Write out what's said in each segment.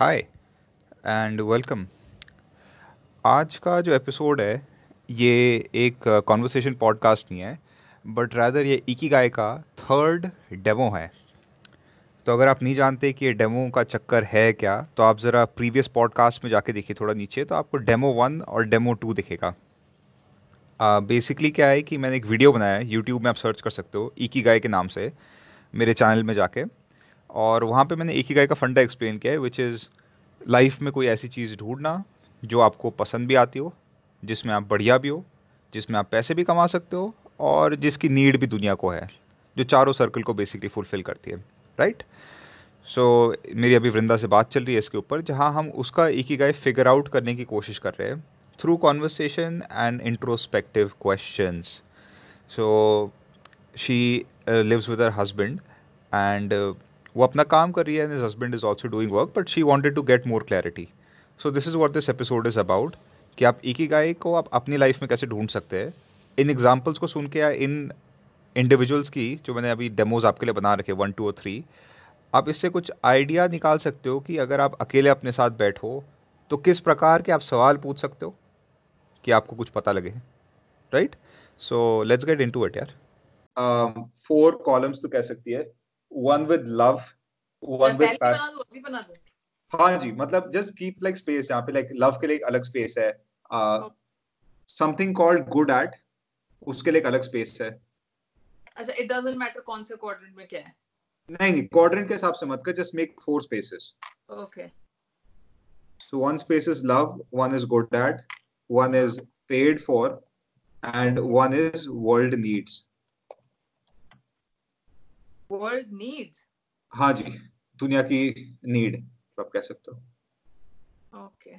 Hi and welcome आज का जो एपिसोड है ये एक कॉन्वर्सेशन पॉडकास्ट नहीं है बट रैदर ये इकी गाय का थर्ड डेमो है. तो अगर आप नहीं जानते कि ये डेमो का चक्कर है क्या तो आप ज़रा प्रीवियस पॉडकास्ट में जाके देखिए थोड़ा नीचे तो आपको डेमो वन और डेमो टू दिखेगा. बेसिकली uh, क्या है कि मैंने एक वीडियो बनाया है यूट्यूब में आप सर्च कर सकते हो इकी गाय के नाम से मेरे चैनल में जाके. और वहाँ पे मैंने एक ही गाय का फंडा एक्सप्लेन किया है विच इज़ लाइफ में कोई ऐसी चीज़ ढूंढना जो आपको पसंद भी आती हो जिसमें आप बढ़िया भी हो जिसमें आप पैसे भी कमा सकते हो और जिसकी नीड भी दुनिया को है जो चारों सर्कल को बेसिकली फुलफ़िल करती है राइट सो so, मेरी अभी वृंदा से बात चल रही है इसके ऊपर जहाँ हम उसका एक ही गाय फिगर आउट करने की कोशिश कर रहे हैं through conversation and introspective question so she lives with her husband and वो अपना काम कर रही है and husband is also doing work but she wanted to get more clarity so this is what this episode is about कि आप एक ही गाय को आप अपनी लाइफ में कैसे ढूंढ सकते हैं? इन एग्जाम्पल्स को सुन के या इन इंडिविजुअल्स की जो मैंने अभी डेमोज आपके लिए बना रखे वन टू और थ्री आप इससे कुछ आइडिया निकाल सकते हो कि अगर आप अकेले अपने साथ बैठो तो किस प्रकार के आप सवाल पूछ सकते हो? कि आपको कुछ पता लगे right so let's get into it यार। फोर um, कॉलम्स तो कह सकती है। One with love one with passion हाँ जी मतलब जस्ट कीप लाइक स्पेस यहाँ पे लाइक लव के लिए एक अलग स्पेस है। समथिंग कॉल्ड गुड एट उसके लिए एक अलग स्पेस है। अच्छा इट डजंट मैटर कौन से क्वाड्रेंट में क्या है। नहीं नहीं क्वाड्रेंट के हिसाब से मत कर just make four spaces okay so one space is love one is good at one is paid for and one is world needs world needs हाँ जी दुनिया की नीड आप कह सकते हो। ओके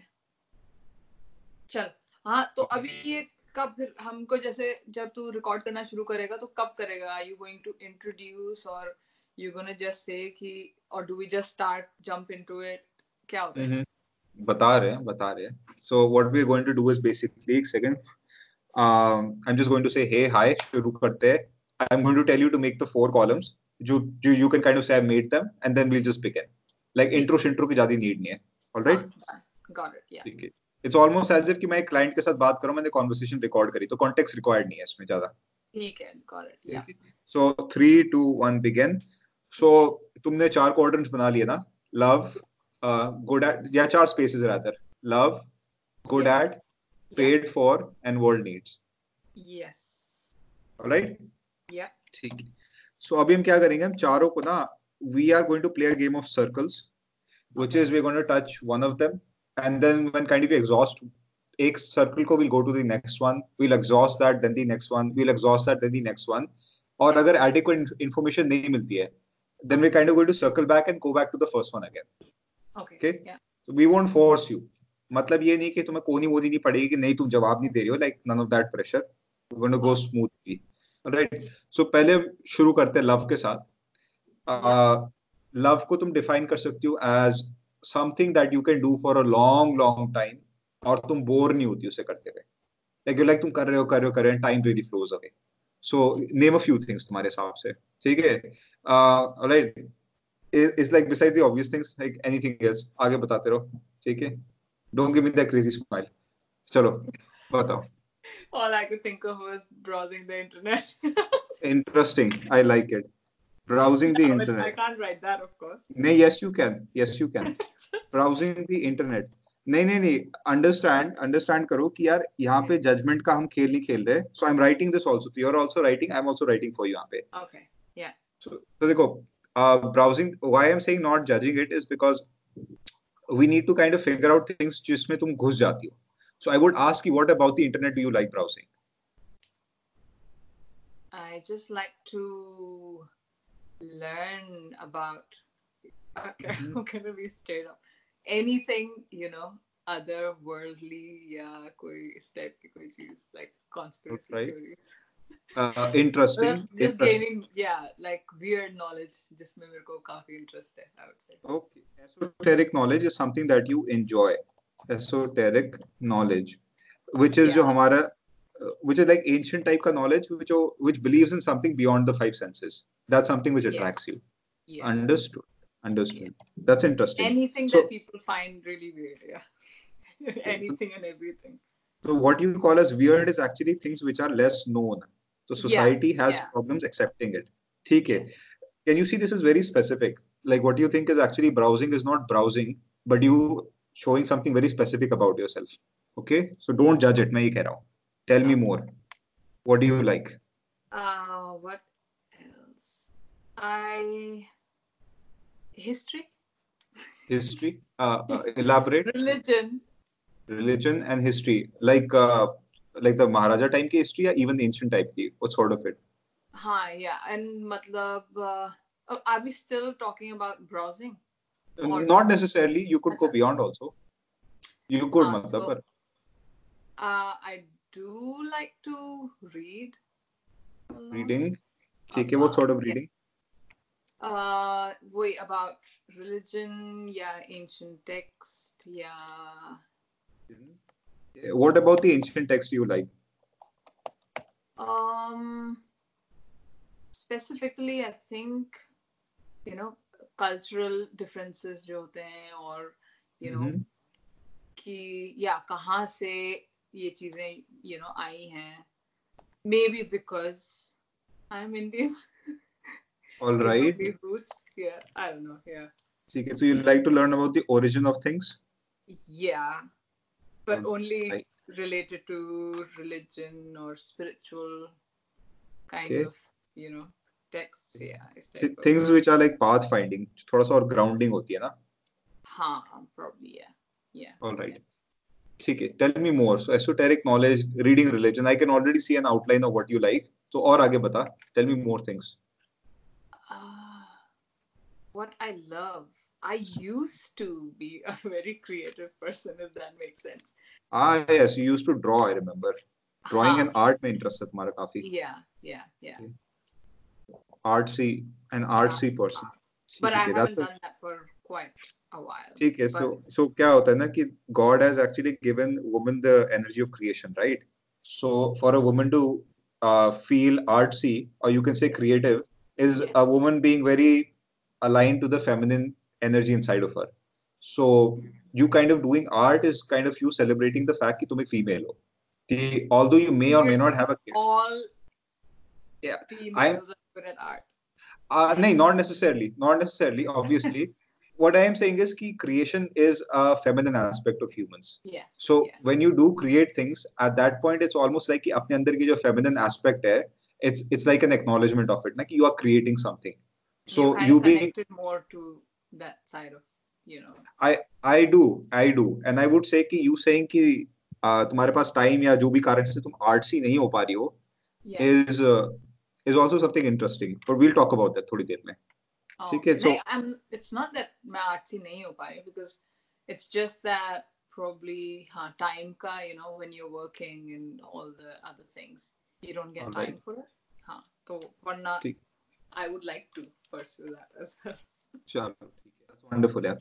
चल हाँ तो अभी ये कब फिर हमको जैसे जब तू रिकॉर्ड करना शुरू करेगा तो कब करेगा? Are you going to introduce or you gonna just say कि or do we just start jump into it क्या होता है? बता रहे हैं बता रहे हैं। So what we are going to do is basically एक second I am just going to say hey hi शुरू करते हैं। I am going to tell you to make the four columns जो जो you can kind of say I made them and then we just begin like intro शिंट्रो की ज़्यादा need नहीं है. Alright या ठीक है. इट्स ऑलमोस्ट एज इफ़ कि मैं एक क्लाइंट के साथ बात करूँ मैंने कन्वर्सेशन रिकॉर्ड करी तो कॉन्टेक्स्ट रिक्वायर्ड नहीं है इसमें ज़्यादा. ठीक है. या सो 3 2 1 बिगिन सो तुमने चार क्वाड्रेंट्स बना लिए ना? Love uh, good at yeah चार spaces rather. Love good yeah. at paid yeah. for and world needs. Yes. All right? Yeah. ठीक है. सो अभी हम क्या करेंगे? हम चारों को ना we are going to play a game of circles which is we going to touch one of them and then when kind of exhaust एक सर्कल को will go to the next one will exhaust that then the next one will exhaust that then the next one और अगर adequate information नहीं मिलती है then we kind of going to circle back and go back to the first one again okay so we won't force you मतलब ये नहीं कि तुम्हें कोनी वोनी नहीं पड़ेगी कि नहीं तुम जवाब नहीं दे रहे हो like none of that pressure we going to go smoothly right so पहले शुरू करते हैं लव के साथ। लव uh, को तुम डिफाइन कर सकती हो as something that you can do for a long long time और तुम बोर नहीं होती उसे करते हुए। लाइक यू लाइक तुम कर रहे हो कर रहे हो कर रहे हो time really flows away so name a few things तुम्हारे हिसाब से। ठीक है? Right is like besides the obvious things like anything else आगे बताते रहो। ठीक है? Don't give me that crazy smile चलो बताओ। all I could think of was browsing the internet interesting I like it browsing the internet I can't write that of course नहीं yes you can yes you can browsing the internet नहीं नहीं नहीं understand understand करो कि यार यहाँ पे judgement का हम खेल नहीं खेल रहे so I am writing this also you are also writing I am also writing for you यहाँ पे ओके या सो तो देखो uh, browsing why i'm saying not judging it is because we need to kind of figure out things जिसमें तुम घुस जाती हो so i would ask you what about the internet do you like browsing i just like to learn about okay mm-hmm. i'm gonna be straight up anything you know otherworldly या कोई इस type की कोई चीज like conspiracy right. theories uh, interesting well, just gaining yeah like weird knowledge जिसमें मेरे को काफी interest है I would say okay esoteric knowledge is something that you enjoy esoteric knowledge which is yeah. jo which is like ancient type of knowledge which which believes in something beyond the five senses that's something which attracts yes. you yes. understood understood yes. that's interesting anything so, that people find really weird yeah anything and everything so what you call as weird is actually things which are less known so society yeah. has yeah. problems accepting it theek hai can you see this is very specific like what you think is actually browsing is not browsing but you showing something very specific about yourself. Okay? So don't judge it. मैं ये कह रहा हूँ. Tell me more. What do you like? Uh, what else? I history, History? Uh, uh, elaborate. religion. Religion and history. Like uh, like the Maharaja time ki history or even the ancient type ki? What sort of it? हाँ, yeah, and matlab, uh, oh, are we still talking about browsing? Not necessarily. You could go beyond also. You could, uh, so, uh, I do like to read. Reading. Uh, okay, what sort of reading? Uh, wait, about religion, yeah, ancient text, yeah. What about the ancient text you like? Um, specifically, I think, you know, cultural differences जो होते हैं और you know कि या कहाँ से ये चीज़ें यू नो आई हैं। Maybe because I am Indian all right roots या आई डोंट नो या ठीक है so you like to learn about the origin of things या but only related to religion or spiritual kind okay. of you know yeah type of- Things which are like path finding, थोड़ा सा और grounding होती है ना? हाँ probably yeah yeah All right. ठीक है, tell me more. So esoteric knowledge, reading religion. I can already see an outline of what you like. So और आगे बता. Tell me more things. Uh, what I love. I used to be a very creative person, if that makes sense. Ah yes, you used to draw. I remember. Drawing हाँ, and art में interest है तुम्हारा काफ़ी. yeah, yeah, yeah. Artsy, an artsy person. But ठीक I है, haven't that's a- done that for quite a while. ठीक है so But- so क्या होता है ना कि God has actually given woman the energy of creation right so for a woman to uh, feel artsy or you can say creative is Yeah. a woman being very aligned to the feminine energy inside of her so you kind of doing art is kind of you celebrating the fact कि तुम एक female हो The- although you may or may Yes. not have a kid All Yeah, females are good at art. uh, no, not necessarily. Not necessarily. Obviously, what I am saying is that creation is a feminine aspect of humans. Yeah. So Yeah. when you do create things, at that point, it's almost like कि अपने अंदर की जो feminine aspect है, it's it's like an acknowledgement of it, like you are creating something. So kind you being connected more to that side of, you know. I I do I do and I would say कि you saying कि uh, तुम्हारे पास time या जो भी कारण से तुम artsy नहीं हो पा रही हो Yeah. is uh, is also something interesting. But we'll talk about that थोड़ी देर में. Oh, ठीक है, नहीं, so- I'm, it's not that मैं artsy नहीं हो पा रही because it's just that probably हाँ time का you know when you're working and all the other things you don't get Alright. time for it हाँ तो वरना ठीक. I would like to pursue that as well चलो ठीक है that's wonderful यार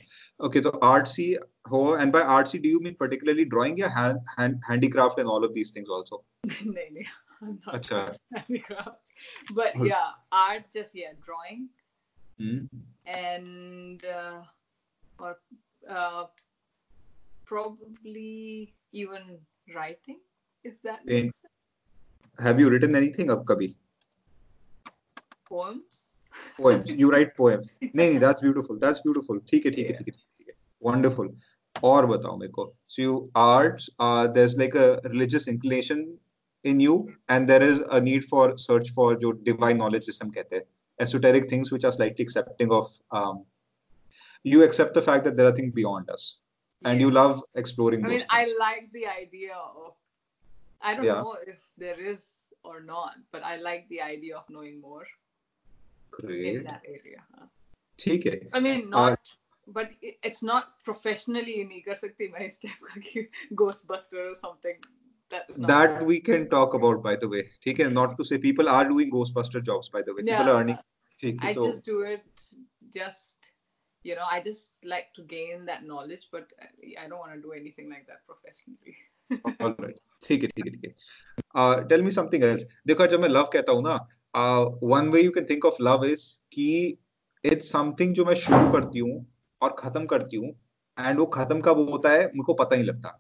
okay तो artsy हो and by artsy do you mean particularly drawing या hand, hand handicraft and all of these things also नहीं नहीं I'm not अच्छा handicrafts but Good. yeah art just yeah drawing hmm. and uh, or uh, probably even writing if that In- makes sense. have you written anything अब कभी poems poems you write poems नहीं नहीं that's beautiful that's beautiful ठीक है ठीक है Yeah. ठीक है ठीक है wonderful और बताओ मेरे को so you arts uh, there's like a religious inclination in you and there is a need for search for जो divine knowledge जिसे हम कहते हैं esoteric things which are slightly accepting of um, you accept the fact that there are things beyond us and Yeah. you love exploring I those mean, I things. like the idea of. I don't Yeah. know if there is or not, but I like the idea of knowing more in Great. that area. huh. ठीक है I mean, Uh, not, but it, it's not professionally नहीं कर सकती मैं इस type का कि Ghostbuster or something. That's that we can talk about by the way है not to say people are doing ghostbuster jobs by the way Yeah. people are earning है I so just do it just you know I just like to gain that knowledge, but I don't want to do anything like that professionally. all right ठीक है ठीक है ठीक है uh, tell me something else देखो जब मैं love कहता हूँ ना uh, one way you can think of love is कि इट्स समथिंग जो मैं शुरू करती हूँ और खत्म करती हूँ एंड वो खत्म कब होता है मुझको पता ही लगता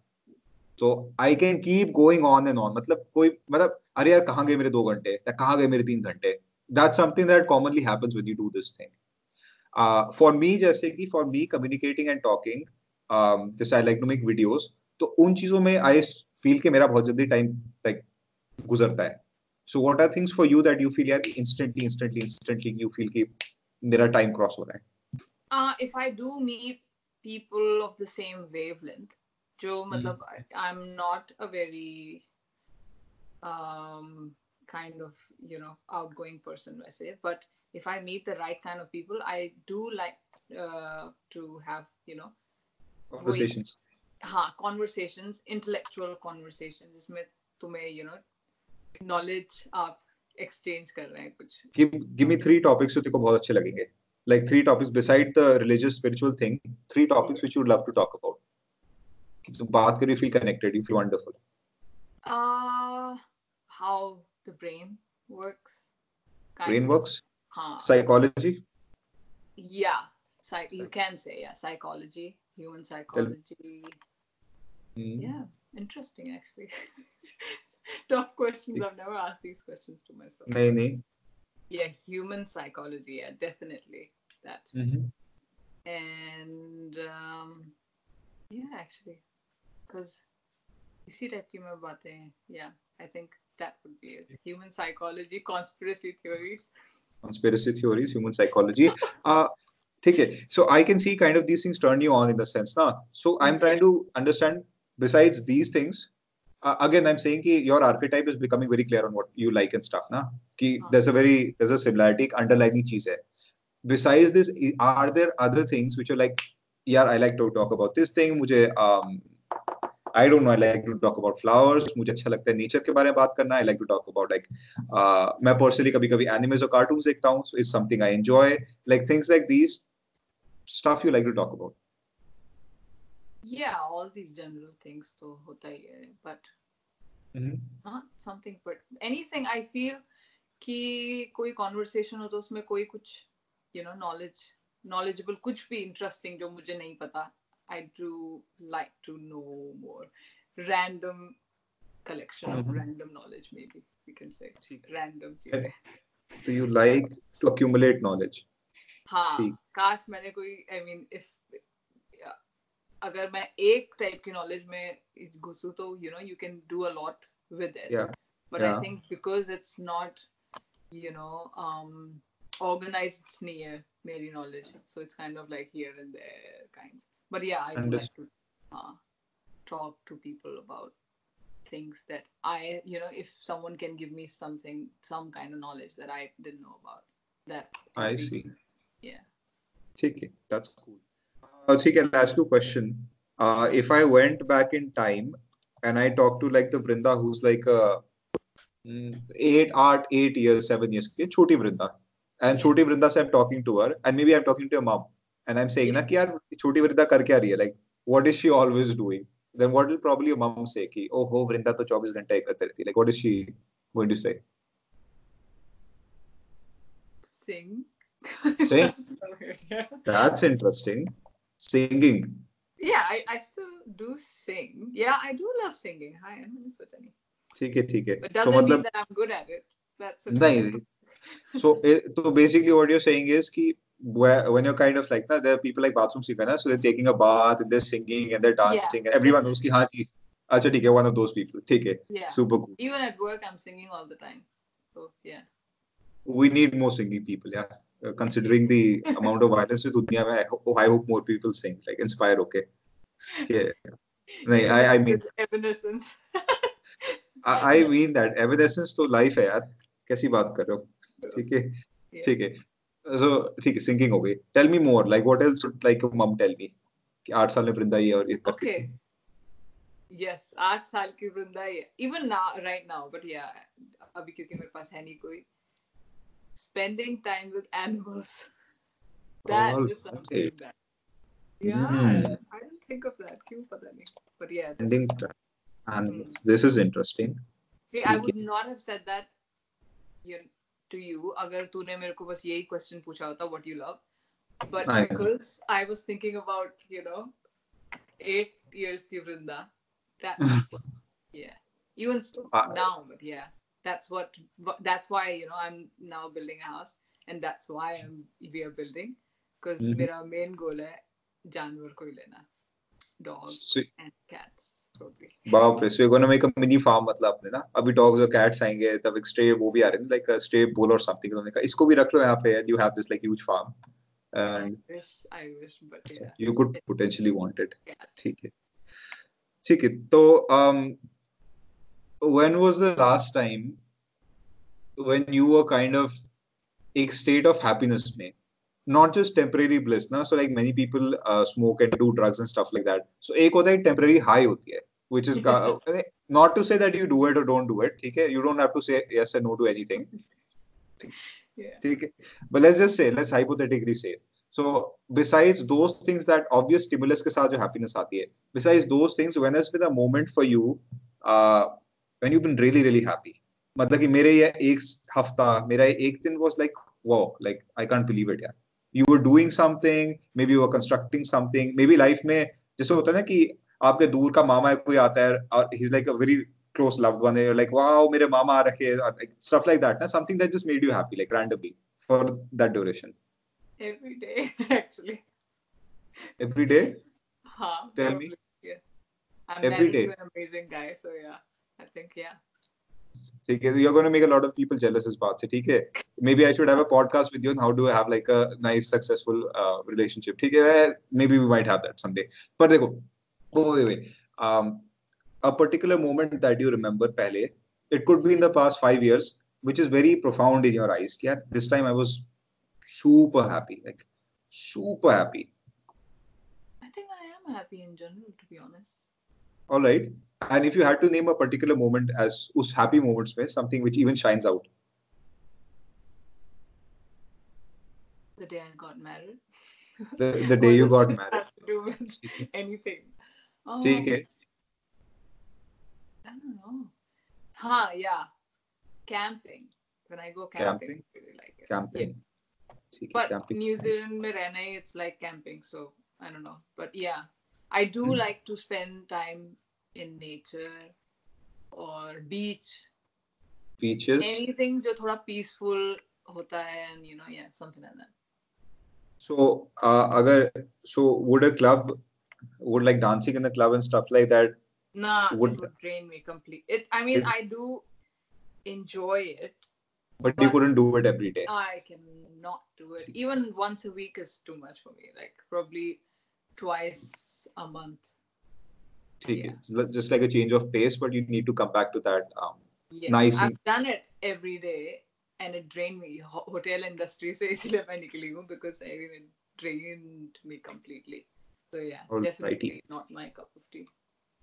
तो I can keep going on and on मतलब कोई मतलब अरे यार कहाँ गए मेरे दो घंटे? या कहाँ गए मेरे तीन घंटे? That something that commonly happens when you do this thing for me जैसे कि for me communicating and talking जैसे I like to make videos तो उन चीज़ों में आई फील के मेरा बहुत जल्दी टाइम लाइक गुजरता है। So what are things for you that you feel यार instantly instantly instantly you feel कि मेरा टाइम क्रॉस हो रहा है? Uh, if I do meet people of the same wavelength, जो मतलब I- I'm not a very um, kind of you know outgoing person, I say, but if I meet the right kind of people, I do like uh, to have you know conversations हाँ conversations, intellectual conversations, जिसमें तुम्हें you know knowledge आप exchange कर रहे हैं कुछ give give me three topics जो तेरे को बहुत अच्छे लगेंगे like three topics beside the religious spiritual thing three topics which you would love to talk about so bath you feel connected, you feel wonderful. Uh, how the brain works. brain of. works? Huh. Psychology? Yeah, Psy- you can say, yeah, psychology, human psychology. Mm. Yeah, interesting actually. Tough questions. I've never asked these questions to myself. No, no. Yeah, human psychology. Yeah, definitely that. Mm-hmm. And um, yeah, actually, because इसी type की मैं बातें हैं. Yeah, I think that would be it. Human psychology, conspiracy theories. conspiracy theories human psychology uh ठीक है so I can see kind of these things turn you on in a sense ना so I'm trying to understand besides these things uh, again I'm saying कि your archetype is becoming very clear on what you like and stuff ना कि हाँ. there's a very there's a similarity एक underlying चीज है besides this i- are there other things which are like yeah I like to talk about this thing मुझे um, I don't know I like to talk about flowers मुझे अच्छा लगता है nature के बारे में बात करना I like to talk about like uh, मैं पर्सनली कभी कभी एनिमेज और कार्टून्स देखता हूँ so it's something I enjoy like things like these stuff you like to talk about Yeah, all these general things तो होता ही है. But not something but anything I feel कि कोई conversation हो तो उसमें कोई कुछ you know knowledge knowledgeable कुछ भी interesting जो मुझे नहीं पता I do like to know more random collection of Mhm. random knowledge maybe we can say ठीक random चीजें so you like to accumulate knowledge हाँ ठीक। काश मैंने कोई I mean if अगर मैं एक टाइप की नॉलेज में घुसूं तो you know you can do a lot with it yeah but Yeah. I think because it's not, you know, um, organized near Mary knowledge, so it's kind of like here and there kinds. But yeah, I do like Understood. to uh, talk to people about things that I, you know, if someone can give me something, some kind of knowledge that I didn't know about, that I would be- see Yeah. ठीक है that's cool uh, ठीक है I'll ask you a question uh, if I went back in time and I talked to like the Vrinda who's like a mm, eight art eight years seven years की छोटी वृंदा and Yeah. छोटी वृंदा से I'm talking to her and maybe I'm talking to your mom And I'm saying ना कि यार छोटी वृंदा कर क्या रही है like what is she always doing then what will probably your mom say कि oh हो वृंदा तो 24 घंटे ही करती रहती है like what is she going to say Sing. Sing? That's so weird, yeah. that's interesting singing Yeah, I, I still do sing. Yeah, I do love singing. Hi, I'm Swetani. ठीक है ठीक है But तो doesn't mean मतलब that I'm good at it. नहीं so it, so basically what you're saying is कि where, when you're kind of like that there are people like bathroom singer ना so they're taking a bath and they're singing and they're dancing and everyone knows कि हाँ जी अच्छा ठीक है one of those people ठीक है Yeah. super cool Even at work, I'm singing all the time. So yeah. we need more singing people yeah Uh, considering the amount of violence in में I hope, I hope more people sing like inspire okay yeah नहीं I I mean It's evanescence. I, I mean that evanescence तो life है यार कैसी बात कर रहे हो ठीक है ठीक है so ठीक है सिंगिंग हो गई tell me more like what else like mum tell me कि आठ साल में वृंदा ये और ये करती Okay. थी Yes, आठ साल की वृंदा है. Even now, right now, but yeah, अभी क्योंकि मेरे पास है नहीं कोई. Spending time with animals. That All is something right. that. Yeah, Hmm. I didn't think of that. क्यों पता नहीं. But yeah, this Ending is, time. animals this is interesting See, I ठीक would not have said that, you To you अगर तूने मेरे को बस यही question पूछा होता what you love but I because know. I was thinking about you know eight years की वृंदा that yeah even st- Ah. now but yeah that's what that's why you know I'm now building a house and that's why I'm we are building because Mhm. मेरा main goal है जानवर को ही लेना dogs So, and cats बाप रे so you gonna make a mini farm मतलब अपने ना अभी डॉग्स और कैट्स आएँगे तब एक स्ट्रे वो भी आ रहे हैं लाइक स्ट्रे बुल और समथिंग उन्होंने कहा इसको भी रख लो यहाँ पे and you have this like huge farm you could potentially want it ठीक है ठीक है तो um when was the last time when you were kind of एक state of happiness में not just temporary bliss ना so like many people uh, smoke and do drugs and stuff like that so एक होता है temporary high होती है which is not to say that you do it or don't do it ठीक है you don't have to say yes or no to anything yeah ठीक है but let's just say let's hypothetically say so besides those things that obvious stimulus के साथ जो happiness आती है besides those things when has been a moment for you uh, when you've been really really happy मतलब कि मेरे ये एक हफ़्ता मेरा ये एक दिन was like wow like I can't believe it यार you were doing something maybe you were constructing something maybe life में जैसे होता है ना कि आपके दूर का मामा है कोई आता है और he is like a very close loved one you like wow मेरे मामा आ रखे लाइक स्टफ़ लाइक दैट ना something that just made you happy like randomly for that duration every day actually every day हाँ tell me every day amazing guy so या I think या ठीक है you are gonna make a lot of people jealous इस बात से ठीक है? Maybe I should have a podcast with you how do I have like a nice successful relationship ठीक है? Maybe we might have that someday पर देखो wait, wait. Um, a particular moment that you remember, pehle, it could be in the past five years, which is very profound in your eyes. Yeah, this time I was super happy, like super happy. I think I am happy in general, to be honest. All right. And if you had to name a particular moment as us happy moments, where something which even shines out. The day I got married. The, the day you got married. anything. ठीक है when I go camping, Camping? I really like it camping ठीक है but camping New Zealand में रहना ही it's like camping so I don't know but yeah I do Hmm. like to spend time in nature or beach beaches anything जो थोड़ा peaceful होता है and you know yeah something like that so uh, agar so would a club would like dancing in the club and stuff like that nah Would- it would drain me complete it I mean It- I do enjoy it but you But- couldn't do it every day I cannot do it even once a week is too much for me like probably twice a month ठीक है L- just like a change of pace but you need to come back to that um, Yeah, Nice I've and- done it every day and it drained me. Ho- hotel industry से इसलिए मैं निकली हूँ because I mean it drained me completely.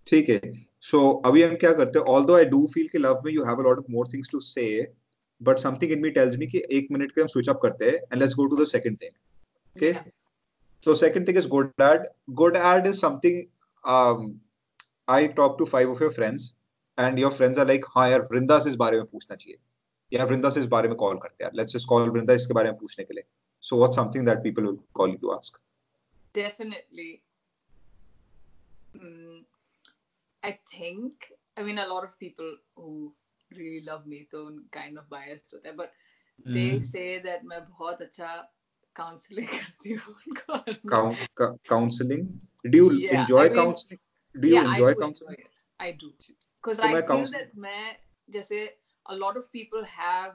ठीक है। सो अभी हम क्या करते हैं? Although I do feel कि लव में you have a of more things to say but something in me tells me कि एक मिनट के हम स्विच अप करते हैं and let's go to the second thing okay so second thing is good at good at is something I talk to five of your friends and your friends are like हाँ यार वृंदा से इस बारे में पूछना चाहिए। या वृंदा से इस बारे में कॉल करते हैं लेट्स कॉल वृंदा इसके बारे में पूछने के लिए। So what something that people will call you to ask Definitely. Mm, I think I mean a lot of people who really love me तो kind of biased होते हैं but they say that मैं बहुत अच्छा counseling करती हूँ उनको और मैं- Coun- cou- counseling do you Yeah, enjoy I mean- counseling do you yeah, enjoy I do counseling enjoy it. I do. Because So I मैं feel counsel- that मैं जैसे a lot of people have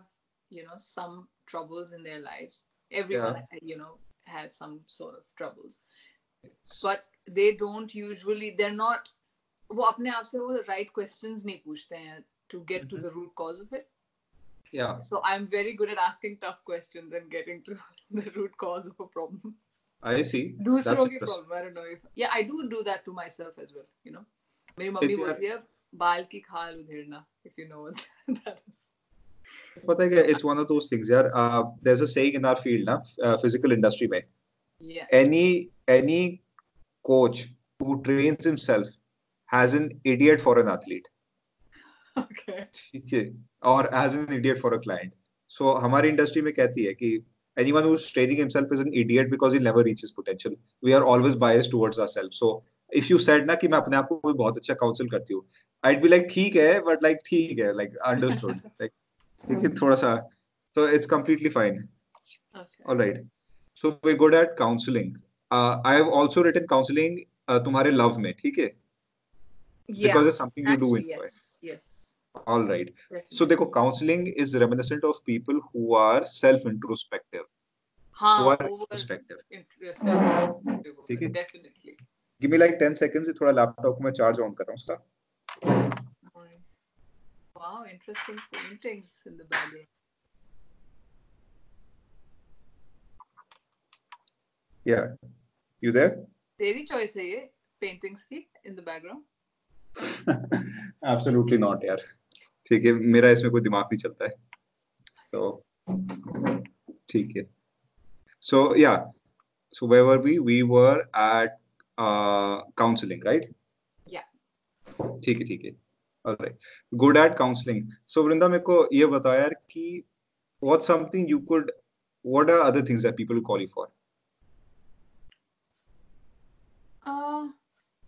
you know some troubles in their lives. Everyone you know has some sort of troubles, but they don't usually. They're not. वो अपने आप से वो right questions नहीं पूछते हैं to get to Mhm. the root cause of it. yeah So I'm very good at asking tough questions and getting to the root cause of a problem. I see that's दूसरों की interesting problem I don't know if या I do do that to myself as well you know मेरी mummy It's your- बोलती है बाल की खाल उधेड़ना if you know what that is पता है क्या it's one of those things यार uh, there's a saying in our field ना uh, physical industry में any any coach who trains himself has an idiot for an athlete okay ठीक है or has an idiot for a client so हमारी industry में कहती है कि anyone who's staging himself is an idiot because he never reaches potential we are always biased towards ourselves so if you said ना कि मैं अपने आप को कोई बहुत अच्छा काउंसिल करती हूँ I'd be like ठीक है but like ठीक है like understood like लेकिन थोड़ा सा तो it's completely fine alright so we good at counselling I have also written counselling तुम्हारे लव में ठीक है? Because it's something you do enjoy yes all right so देखो counselling is reminiscent of people who are self introspective हाँ introspective ठीक है definitely give me like 10 seconds थोड़ा laptop में चार्ज ऑन कर रहा हूँ Wow, interesting paintings in the background. yeah you there तेरी choice है ये paintings की in the background. absolutely not यार ठीक है मेरा इसमें कोई दिमाग नहीं चलता है so ठीक है so yeah so where were we we were at uh, counseling right Yeah. ठीक है ठीक है good at counseling so वृंदा मेरे को ये बता यार कि something you could what are other things that people call you for Uh,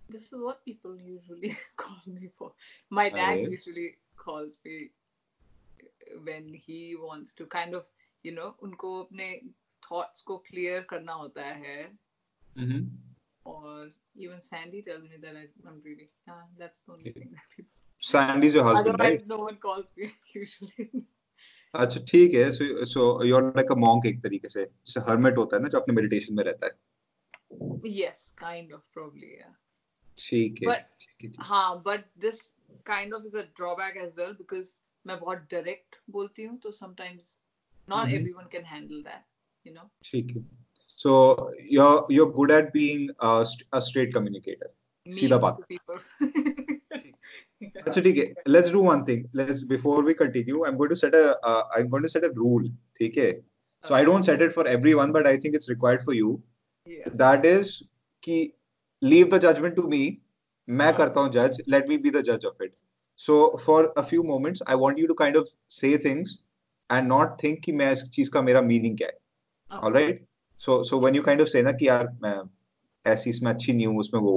this is what people usually call me for. My dad Alright. usually calls me when he wants to kind of, you know, उनको अपने thoughts को clear करना होता है. mm-hmm. Or even Sandy tells me that I, I'm really, ah, that's the only Okay. thing that people. Sandy's your husband Otherwise, right no one calls me usually. अच्छा ठीक है so so you are like a monk एक तरीके से जैसे hermit होता है ना जो अपने मेडिटेशन में रहता है yes, kind of, probably, yeah. ठीक है But- ठीक है है। हाँ but this kind of is a drawback as well because मैं बहुत direct बोलती हूँ तो sometimes not Mhm. everyone can handle that you know ठीक है so you're you're good at being a, st- a straight communicator सीधा बात let's do one thing let's before we continue I am going to set a I am going to set a rule ठीक है? So I don't set it for everyone but I think it's required for you that is की leave the judgement to me मैं हाँ. करता हूँ जज let me be the जज of it so for a few moments I want you to kind of say things and not think कि मैं इस चीज़ का मेरा मीनिंग क्या है. Alright so so when you kind of say ना कि यार मैं ऐसी इसमें अच्छी नहीं हूँ उसमें वो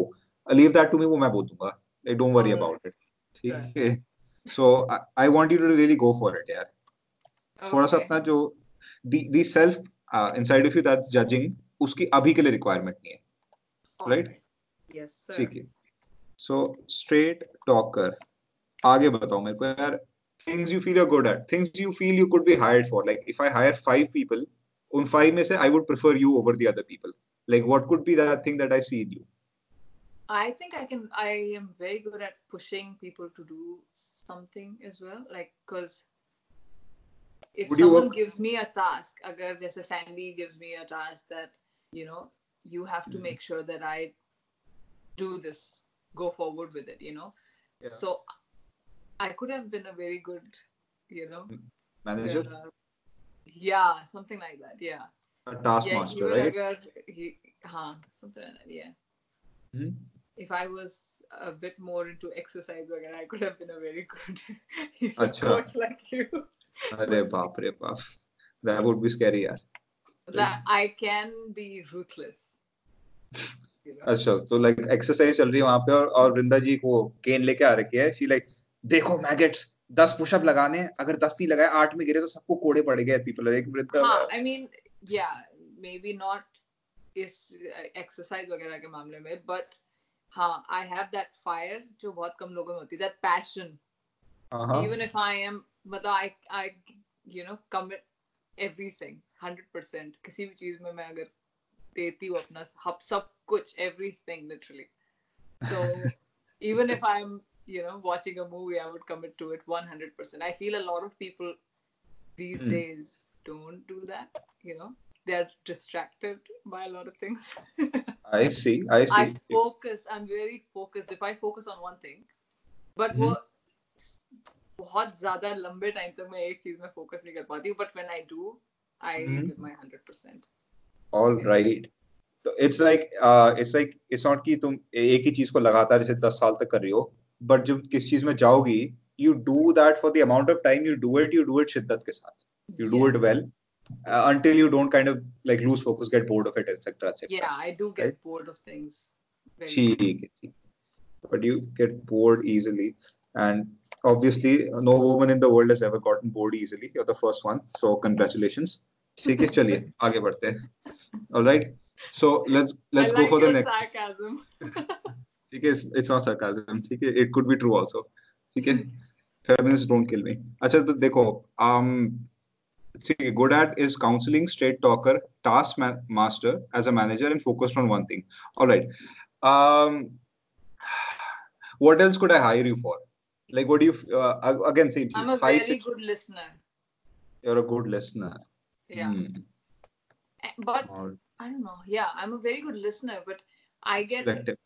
लीव दैट टू मी वो मैं बोलूँगा. डोंट वरी अबाउट इट ठीक है। So I, I want you to really go for it यार। थोड़ा सा Okay. अपना जो the the self uh, inside of you that's judging उसकी अभी के लिए requirement नहीं है। Right? Alright. yes sir. ठीक है। सो स्ट्रेट टॉकर आगे बताओ मेरे को यार things you feel you good at things you feel you could be hired for like if I hire five people उन फाइव में से I would prefer you over the other people like what could be that thing that I see in you I think I can. I am very good at pushing people to do something as well. Like, cause if Would someone gives me a task, agar jaise Sandy gives me a task that you know you have to mm-hmm. make sure that I do this, go forward with it. You know, yeah. so I could have been a very good, you know, manager. Uh, yeah, something like that. Yeah. A task yeah, master, right? Agar, he, huh, something like that. Yeah. Mm-hmm. If I was a bit more into exercise, again, I could have been a very good you know, coach like you. अरे बाप रे बाप that would be scary यार That I can be ruthless. अच्छा तो like exercise चल रही है वहाँ पे और और वृंदा जी को केन लेके आ रखी है शी लाइक देखो मैगेट्स दस पुशअप लगाने हैं, अगर दस नहीं लगाए आठ में गिरे तो सबको कोड़े पड़ गए पीपल एक वृंदा हाँ, I mean, yeah, maybe not इस exercise वगैरह के मामले में, but हाँ, I have that fire जो बहुत कम लोगों में होती है, that passion. हाँ Even if I am, मतलब I, I, you know, commit everything, 100%. किसी भी चीज में मैं अगर देती हूँ अपना हब सब कुछ everything literally. So even if I'm, you know, watching a movie, I would commit to it 100%. I feel a lot of people these Hmm. days don't do that, you know. They're distracted by a lot of things. I see, I see. I focus, I'm very focused. If I focus on one thing, but Mhm. वो बहुत ज़्यादा लंबे time तक मैं एक चीज़ में focus नहीं कर पाती हूँ but when I do I Mhm. Give my 100% All right. तो it's like uh, it's like it's not कि तुम एक ही चीज़ को लगातार जैसे दस साल तक कर रही हो बट जब किस चीज़ में जाओगी you do that for the amount of time you do it you do it शिद्दत के साथ you do it Yes. well uh, until you don't kind of like lose focus get bored of it etc etc Yeah, I do get Right. bored of things. Very ठीक है, ठीक है. but you get bored easily and obviously no woman in the world has ever gotten bored easily you're the first one so congratulations ठीक है चलिए आगे बढ़ते हैं all right so let's let's I go like for the your next sarcasm. ठीक है it's not sarcasm ठीक है it could be true also ठीक है feminists don't kill me अच्छा तो देखो um ठीक है good at is counseling straight talker task ma- master as a manager and focused on one thing all right um what else could I hire you for like what do you uh, ag- again same I'm thing a five very six good listener. you're a good listener Yeah. Hmm. Eh, But All I don't know. Yeah, I'm a very good listener, but I get selective.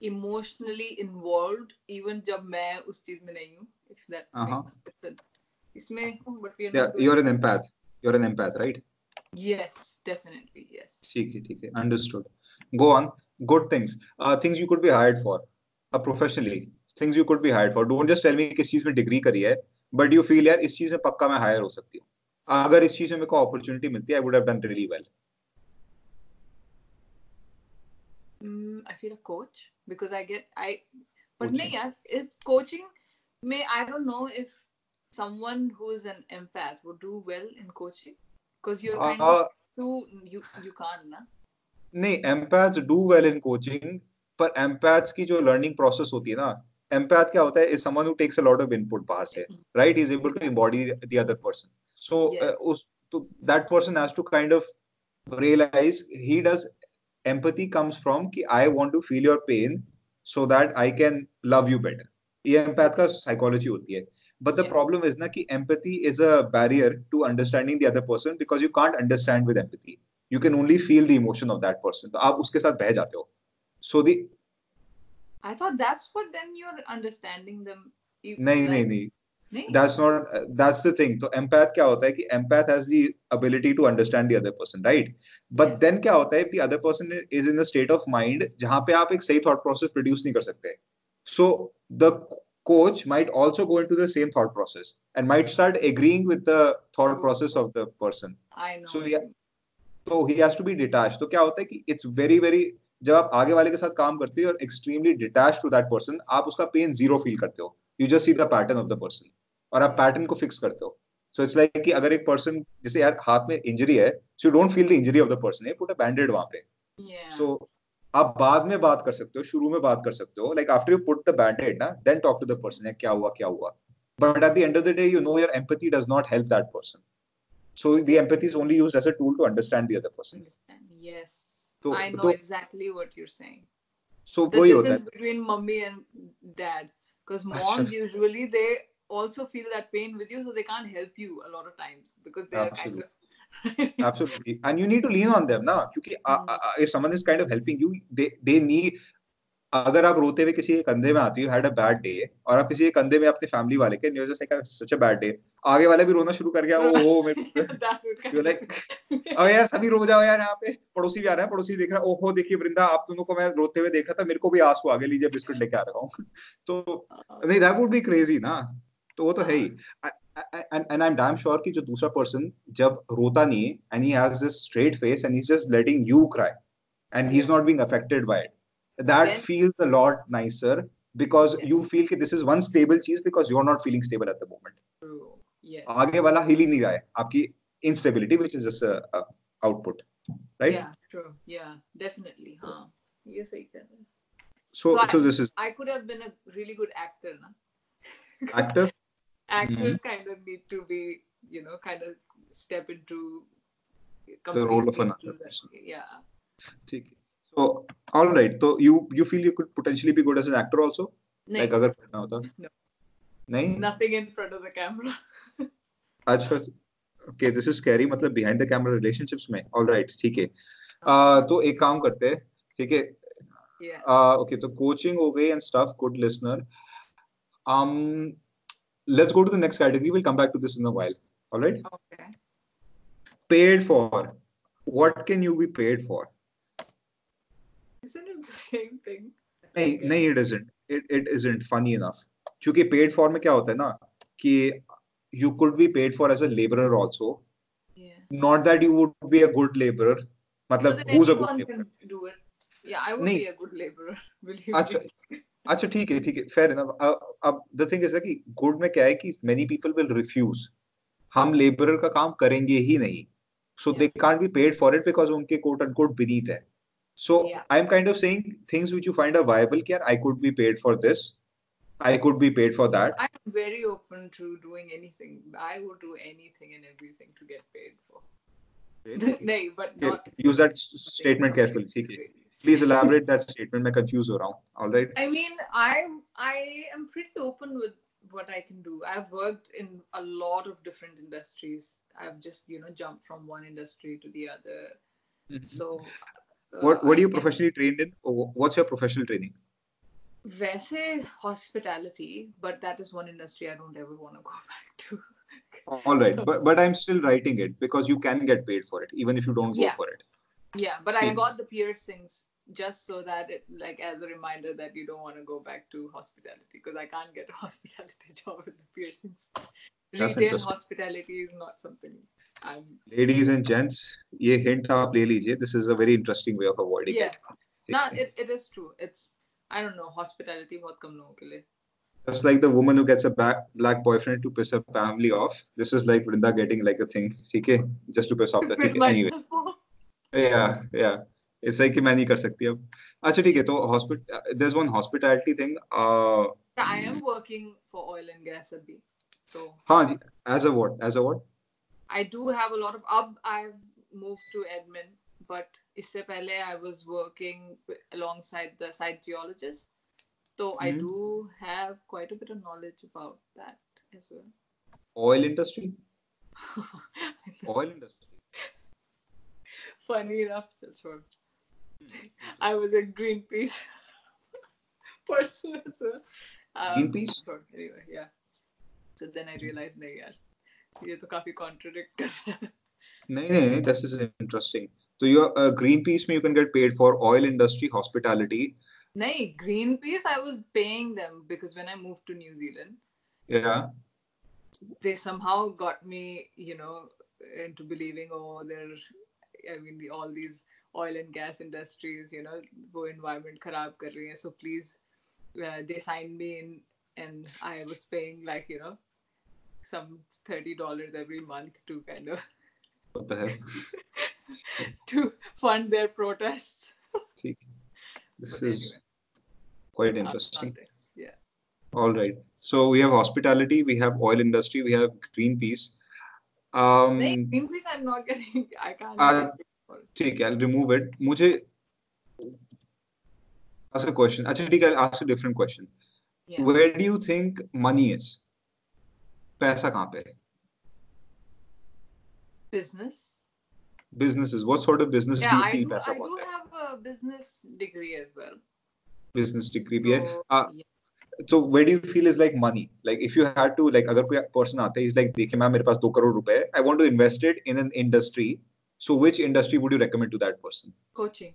emotionally involved even जब मैं उस चीज में नहीं हूँ. If that Uh-huh. makes sense. इसमें oh, we are yeah not doing- you're an empath you're an empath right Yes, definitely. Yes. ठीक है ठीक है understood go on good things uh, things you could be hired for uh, professionally things you could be hired for don't just tell me किस चीज़ में degree करी है but you feel यार इस चीज़ में पक्का मैं हायर हो सकती हूँ अगर इस चीज़ में मेरे को अपॉर्चुनिटी मिलती है I would have done really well Mm, I feel a coach because I get I but नहीं यार is coaching may I don't know if someone who is an empath would do well in coaching because you're kind uh, of uh, too you you can't na नहीं empaths do well in coaching पर empaths की जो learning process होती है ना empath क्या होता है is someone who takes a lot of input बाहर से right he is able to embody the other person so yes. uh. उस तो that person has to kind of realize he does empathy comes from कि I want to feel your pain so that I can love you better ये empath का psychology होती है but the yeah. problem is na ki empathy is a barrier to understanding the other person because you can't understand with empathy. You can only feel the emotion of that person. So the i thought that's what then you're understanding them you, nahi like, that's not uh, that's the thing. so empath kya hota hai ki empath has the ability to understand the other person right? But yeah. then kya hota hai if the other person is in a state of mind jahan pe aap ek sahi thought process produce nahi kar sakte so the coach might also go into the same thought process and might start agreeing with the thought process of the person I know So, what yeah. you mean. तो he has to be detach तो क्या होता है कि it's very very जब आप आगे वाले के साथ काम करते हो और extremely detach to that person आप उसका पेन जीरो फील करते हो you just see the pattern of the person और आप पैटर्न को फिक्स करते हो सो इट्स लाइक कि अगर एक पर्सन जैसे यार हाथ में इंजरी है so you don't feel the injury of the person put a Band-Aid वहां पे yeah सो आप बाद में बात कर सकते हो शुरू में बात कर सकते हो like after you put the bandaid ना then talk to the person क्या हुआ क्या हुआ but at the end of the day you know your empathy does not help that person so the empathy is only used as a tool to understand the other person understand yes तो I know तो exactly what you're saying so the वही होता difference है between mummy and dad because Achha. moms usually they also feel that pain with you so they can't help you a lot of times because they're kind of absolutely. And you need to lean on them ना क्योंकि uh, Hmm. uh, if someone is kind of helping you they they need अगर आप रोते हुए किसी के कंधे में आती हो हैड अ बैड डे और आप किसी के कंधे में अपने फैमिली वाले के new just like such a bad day आगे वाला भी रोना शुरू कर गया ओ हो मेरे of like, अबे यार सभी रो जाओ यार यहाँ पे। पड़ोसी भी आ रहा है पड़ोसी देख रहा है ओहो देखिए वृंदा आप दोनों को मैं रोते हुए देख रहा था मेरे को भी आँसू आगे लीजिए बिस्कुट लेके आ रहा हूँ। तो नहीं दैट वुड बी क्रेजी ना? तो वो तो है ही। and and I'm damn sure कि जो दूसरा person जब रोता नहीं है and he has this straight face and he's just letting you cry and he's Yeah. not being affected by it that Then- feels a lot nicer because Yes. you feel कि this is one stable चीज because you're not feeling stable at the moment True. yes आगे वाला हिल ही नहीं रहा है आपकी instability which is just a, a output right yeah true yeah definitely huh ये सही कर रहे हैं so So so this is I could have been a really good actor na 'Cause actor Actors mm. kind of need to be you know kind of step into The role of another person. yeah ठीक so all right so you you feel you could potentially be good as an actor also नहीं like अगर करना होता No. नहीं nothing in front of the camera अच्छा okay this is scary मतलब behind the camera relationships में all right ठीक है uh, तो एक काम करते हैं ठीक है yeah uh, okay तो coaching हो गई and stuff good listener um let's go to the next category we'll come back to this in a while all right okay paid for what can you be paid for isn't it the same thing नहीं Okay. नहीं it isn't it it isn't funny enough क्योंकि paid for में क्या होता है ना कि you could be paid for as a laborer also. Yeah. Not that you would be a good laborer. So मतलब then who's a good anyone laborer? can do it. Yeah, I would नहीं be a good laborer. Believe अच्छा me. अच्छा ठीक है ठीक है fair enough अब the thing is कि गुड में क्या है कि मेनी पीपल विल रिफ्यूज हम लेबरर का काम करेंगे ही नहीं. So they can't be paid for it because उनके कोट अनकोट beneath है. So I am kind of saying things which you find a viable कि यार I could be paid for this I could be paid for that I'm very open to doing anything. I would do anything and everything to get paid for. no, but not. use that statement carefully ठीक है. please elaborate that statement. i confused around all right. I mean i i am pretty open with what i can do. I've worked in a lot of different industries. I've just you know jumped from one industry to the other. Mm-hmm. so uh, what what are you professionally trained in? What's your professional training? Vese hospitality, but that is one industry I don't ever want to go back to. all right, so, but but I'm still writing it because you can get paid for it, even if you don't yeah. go for it. Yeah, but I got the piercings just so that it like as a reminder that you don't want to go back to hospitality because I can't get a hospitality job with the piercings. Retail interesting. hospitality is not something I'm ladies and gents ये hint आप ले लीजिए this is a very interesting way of avoiding Yeah. it no it, it is true. It's I don't know, hospitality बहुत कम लोगों के लिए. just like the woman who gets a black black boyfriend to piss her family off this is like Vrinda getting like a thing ठीक है just to piss off the Piss ठीक है anyway myself off. yeah yeah it's like कि मैं नहीं कर सकती अब अच्छा ठीक है तो hospit there's one hospitality thing uh I am working for oil and gas abhi. So हाँ जी as a what as a what I do have a lot of up. I've moved to admin, but इससे पहले I was working wi- alongside the site geologist. So I Mhm. do have quite a bit of knowledge about that as well. oil industry oil industry Funny enough, that's what I was a Greenpeace person as well. Um, Greenpeace? sure, Anyway, yeah. So then I realized, नहीं यार, ये तो काफी contradict कर रहा है. नहीं नहीं नहीं this is interesting so you uh, Greenpeace में you can get paid for oil industry hospitality नहीं, Greenpeace, I was paying them because when I moved to New Zealand, yeah they somehow got me, you know, into believing, oh, they're, I mean, the, all these oil and gas industries you know wo environment kharab kar rahi hai. So please uh, they signed me in and i was paying like you know some $30 every month to kind of what the heck to fund their protests. This but is anyway. quite interesting. yeah. All right. So we have hospitality we have oil industry we have greenpeace. Um greenpeace i'm not getting. I can't uh, ठीक है I'll remove it मुझे ask a question अच्छा ठीक है I'll ask a different question Yeah. where do you think money is पैसा कहाँ पे है Business. businesses what sort of business Yeah, do you I feel do. पैसा I do have a business degree as well. business degree भी है So, uh, yeah. so where do you feel is like money like if you had to like अगर कोई person आता है he's like देखिए ma'am मेरे पास दो करोड़ रुपए I want to invest it in an industry so which industry would you recommend to that person coaching.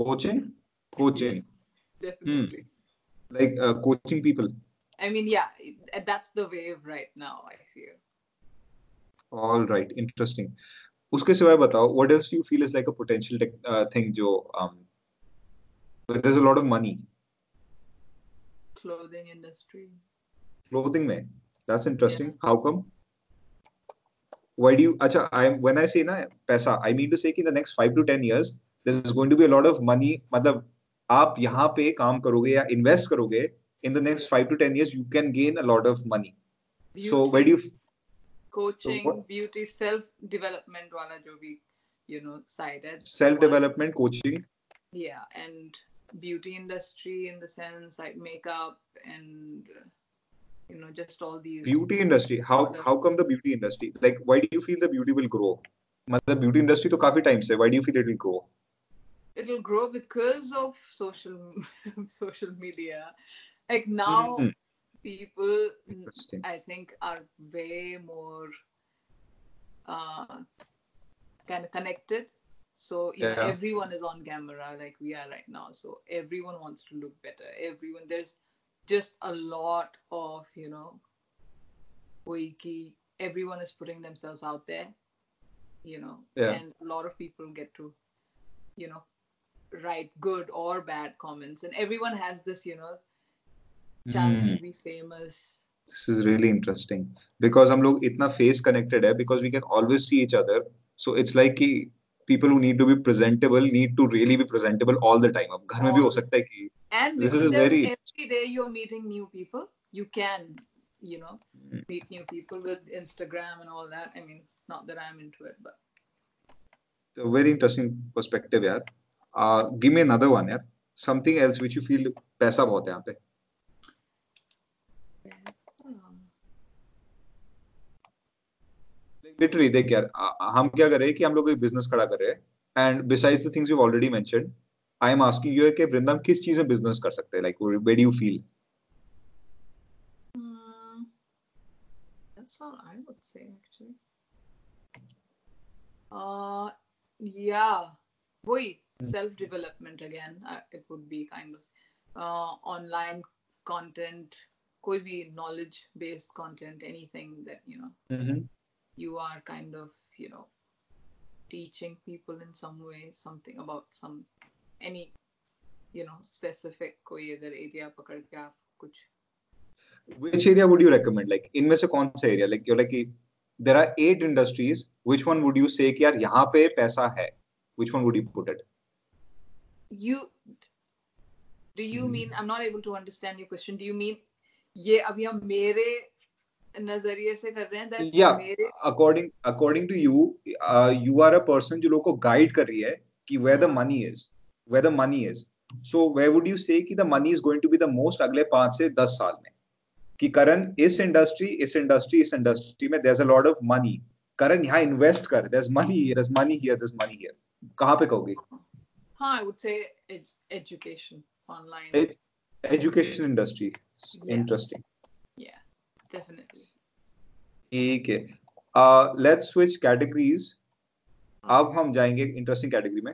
coaching coaching Yes, definitely. like uh, coaching people I mean, yeah, it- that's the wave right now. I feel. all right interesting उसके सिवाय बताओ what else do you feel is like a potential tech, uh, thing जो um where there's a lot of money Clothing industry. clothing में that's interesting how come why do you अच्छा I when I say ना पैसा I mean to say कि in the next five to ten years there's going to be a lot of money मतलब आप यहाँ पे काम करोगे या invest करोगे in the next five to ten years you can gain a lot of money so where do you coaching, what- beauty, self development wala jo bhi, you know, side है. self development coaching Yeah, and beauty industry in the sense like makeup and uh, you know just all these beauty industry how how come the beauty industry like why do you feel the beauty will grow मतलब beauty industry तो काफी time से why do you feel it will grow it'll grow because of social social media like now Mhm. people interesting i think are way more uh kind of connected so you know Yeah. everyone is on camera like we are right now so everyone wants to look better everyone there's just a lot of you know wiki everyone is putting themselves out there you know yeah. and a lot of people get to you know write good or bad comments. And everyone has this you know chance mm. to hmm. be famous. This is really interesting. Because hum log itna face connected hai because we can always see each other. So it's like ki people who need to be presentable need to really be presentable all the time. ab ghar mein bhi ho sakta hai ki and This is very- every day you're meeting new people you can you know Hmm. meet new people with instagram and all that i mean not that i'm into it but a very interesting perspective यार. Uh, give me another one यार. Something else which you feel बहुत है यहाँ पे. um, literally देख यार हम क्या कर रहे हैं कि हम लोग एक बिज़नेस खड़ा कर रहे हैं and besides the things you already mentioned I am asking you कि वृंदा हम किस चीज में बिजनेस कर सकते हैं like where do you feel Hmm, that's all I would say actually. Uh, yeah, boy, self development again. Uh, it would be kind of uh, online content, could be knowledge based content, anything that you know you are kind of you know teaching people in some way something about some any you know specific कोई अगर area पकड़ के आप कुछ which area would you recommend like इनमें से कौन सा area like you're like there are eight industries which one would you say कि यार यहाँ पे पैसा है which one would you put it you do you Hmm. mean i'm not able to understand your question do you mean ये अभी हम मेरे नज़रिए से कर रहे हैं. मेरे according according to you uh, you are a person जो लोगों को guide कर रही है कि where the हाँ. money is where the money is so where would you say कि the money is going to be the most अगले पाँच से दस साल में कि करण इस इंडस्ट्री इस इंडस्ट्री इस इंडस्ट्री में there's a lot of money करण यहाँ इन्वेस्ट कर there's money here there's money here there's money here कहाँ पे कहोगे हाँ I would say ed- education online Ed- education industry Yeah. interesting yeah definitely ठीक है uh, let's switch categories अब हम जाएँगे इंटरेस्टिंग कैटेगरी में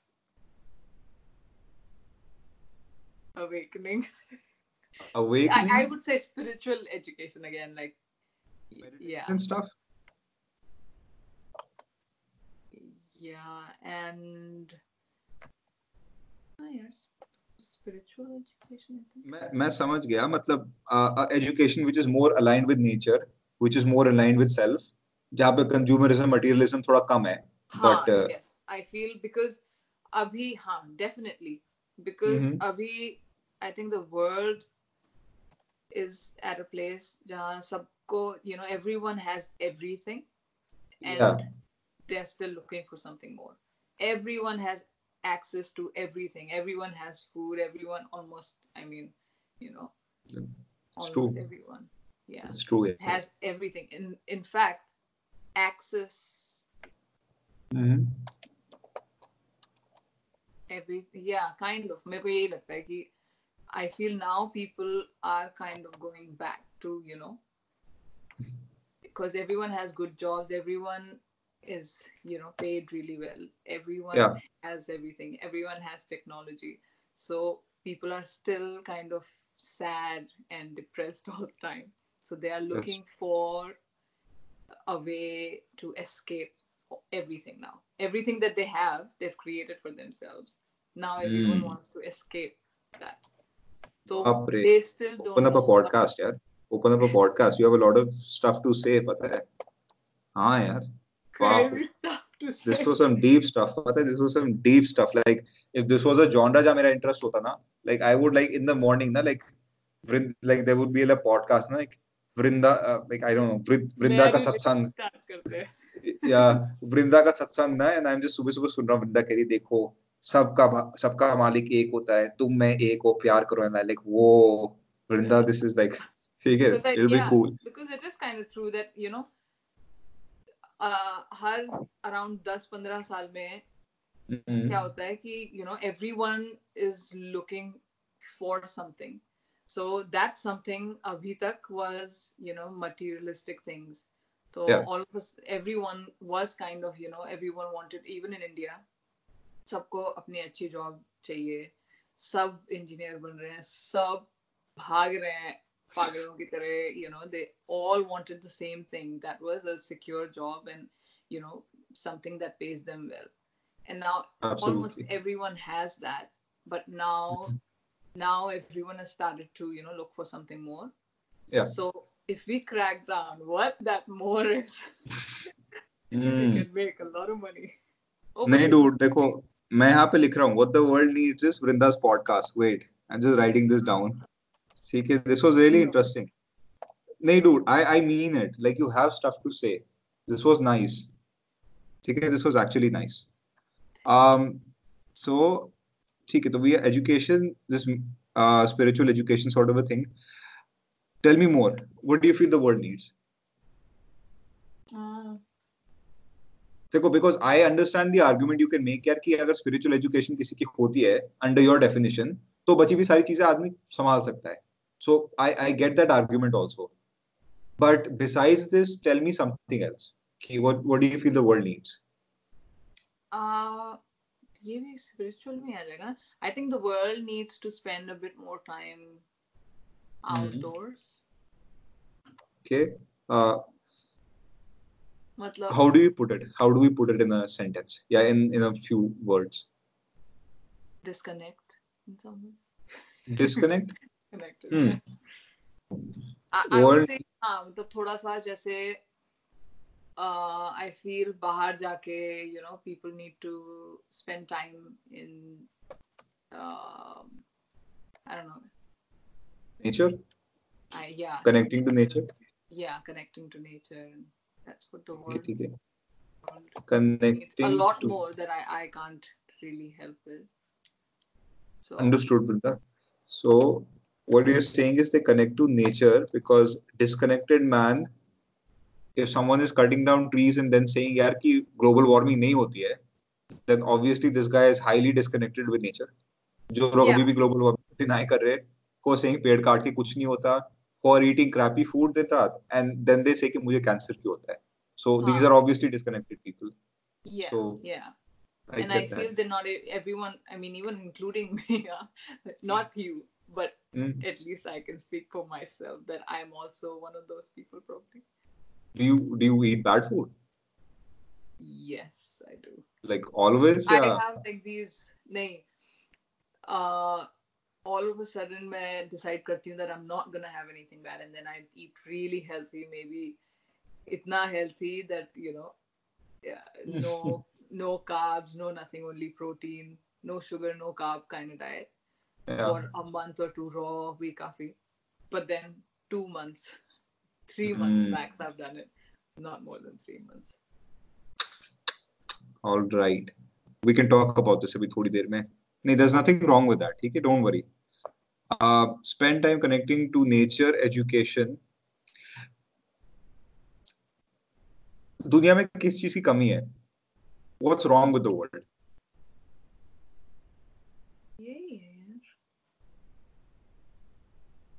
awakening I, awakening I would say spiritual education again like yeah and stuff yeah and oh, yes spiritual education I think मैं मैं समझ गया मतलब education which is more aligned with nature which is more aligned with self जहाँ पे consumerism materialism थोड़ा कम है हाँ, But, uh, yes, I feel because अभी हाँ definitely because mm-hmm. abhi I think the world is at a place jahan sabko you know everyone has everything and yeah. they're still looking for something more. Everyone has access to everything. Everyone has food. Everyone almost I mean you know it's almost true. everyone yeah it's true yeah. has everything in in fact access mm-hmm every yeah kind of मेरे को यही लगता है कि I feel now people are kind of going back to you know because everyone has good jobs everyone is you know paid really well everyone Yeah. has everything everyone has technology so people are still kind of sad and depressed all the time so they are looking for a way to escape everything now everything that they have they've created for themselves Now everyone Hmm. wants to escape that so रे. they still don't open up a podcast यार open up a podcast you have a lot of stuff to say पता है हाँ यार stuff this was some deep stuff पता है this was some deep stuff like if this was a genre जहाँ मेरा interest होता ना like I would like in the morning ना like Vrind, like there would be a podcast ना like Vrinda uh, like I don't know वृ- वृंदा का सत्संग हैं या वृंदा का सत्संग ना एंड आई एम जस्ट सुबह सुबह सुन रहा हूँ वृंदा कह रही देखो सबका सबका मालिक एक होता है तुम मैं एक हो प्यार करो एंड लाइक वो वृंदा दिस इज़ लाइक ठीक है be yeah, cool because it is kind of true that you know uh, her around 10-15 साल में Mhm. क्या होता है कि you know everyone is looking for something so that something अभी तक know materialistic things so Yeah. all of us everyone was kind of you know everyone wanted even in India सबको अपनी अच्छी जॉब चाहिए सब इंजीनियर बन रहे हैं सब भाग रहे हैं पागलों की तरह wanted the same thing that was a secure job and you know something that pays them well and now almost absolutely everyone has that but now now everyone has started to you know look for something more Yeah. so if we crack down what that more is we Hmm. can make a lot of money oh, नहीं dude देखो मैं यहाँ पे लिख रहा हूँ what the world needs is Vrinda's podcast wait I am just writing this down ठीक है दिस वाज रियली इंटरेस्टिंग नहीं dude I I mean it like you have stuff to say this was nice ठीक है this was actually nice um so, ठीक है तो we education this spiritual education sort of a thing tell me more what do you feel the world needs देखो because I understand the argument you can make यार कि अगर spiritual education किसी की होती है अंडर योर डेफिनेशन तो बची हुई सारी चीज़ें आदमी संभाल सकता है। So I I get that argument also but besides this tell me something else कि what what do you feel the world needs ये भी spiritual में आ जाएगा। I think the world needs to spend a bit more time outdoors. Okay मतलब how do you put it how do we put it in a sentence yeah in in a few words disconnect in some way disconnect connected Hmm. I, I would World- say हाँ मतलब थोड़ा सा जैसे uh, I feel बाहर जाके you know people need to spend time in um I don't know nature I, yeah connecting to nature yeah connecting to nature and that's what the okay, है world needs connecting a lot to more that I, I can't really help with so Understood, Vrinda. So, what you're saying is they connect to nature because disconnected man, if someone is cutting down trees and then saying यार कि global warming नहीं होती है, then obviously this guy is highly disconnected with nature. जो लोग Yeah. अभी भी global warming deny कर रहे हैं, को saying पेड़ काट के कुछ नहीं होता, For are eating crappy food din raat and then they say mujhe cancer kyun hota hai so huh. these are obviously disconnected people yeah so, yeah I and I feel that. they're not everyone. I mean, even including me, not hmm. you, but mm. at least I can speak for myself that I'm also one of those people, probably. Do you do you eat bad food? Yes, I do. Like always. I yeah. have like these. Nay, uh, all of a sudden, I decide करती हूँ that I'm not gonna have anything bad, and then I eat really healthy. Maybe itna healthy that you know, yeah, no no carbs, no nothing, only protein, no sugar, no carb kind of diet. Yeah. for a month or two raw we coffee but then two months three months Mm. max i've done it not more than three months All right. We can talk about this अभी थोड़ी देर में. नहीं there is nothing wrong with that ठीक है? Don't worry spend time connecting to nature education दुनिया में किस चीज़ की कमी है? What's wrong with the world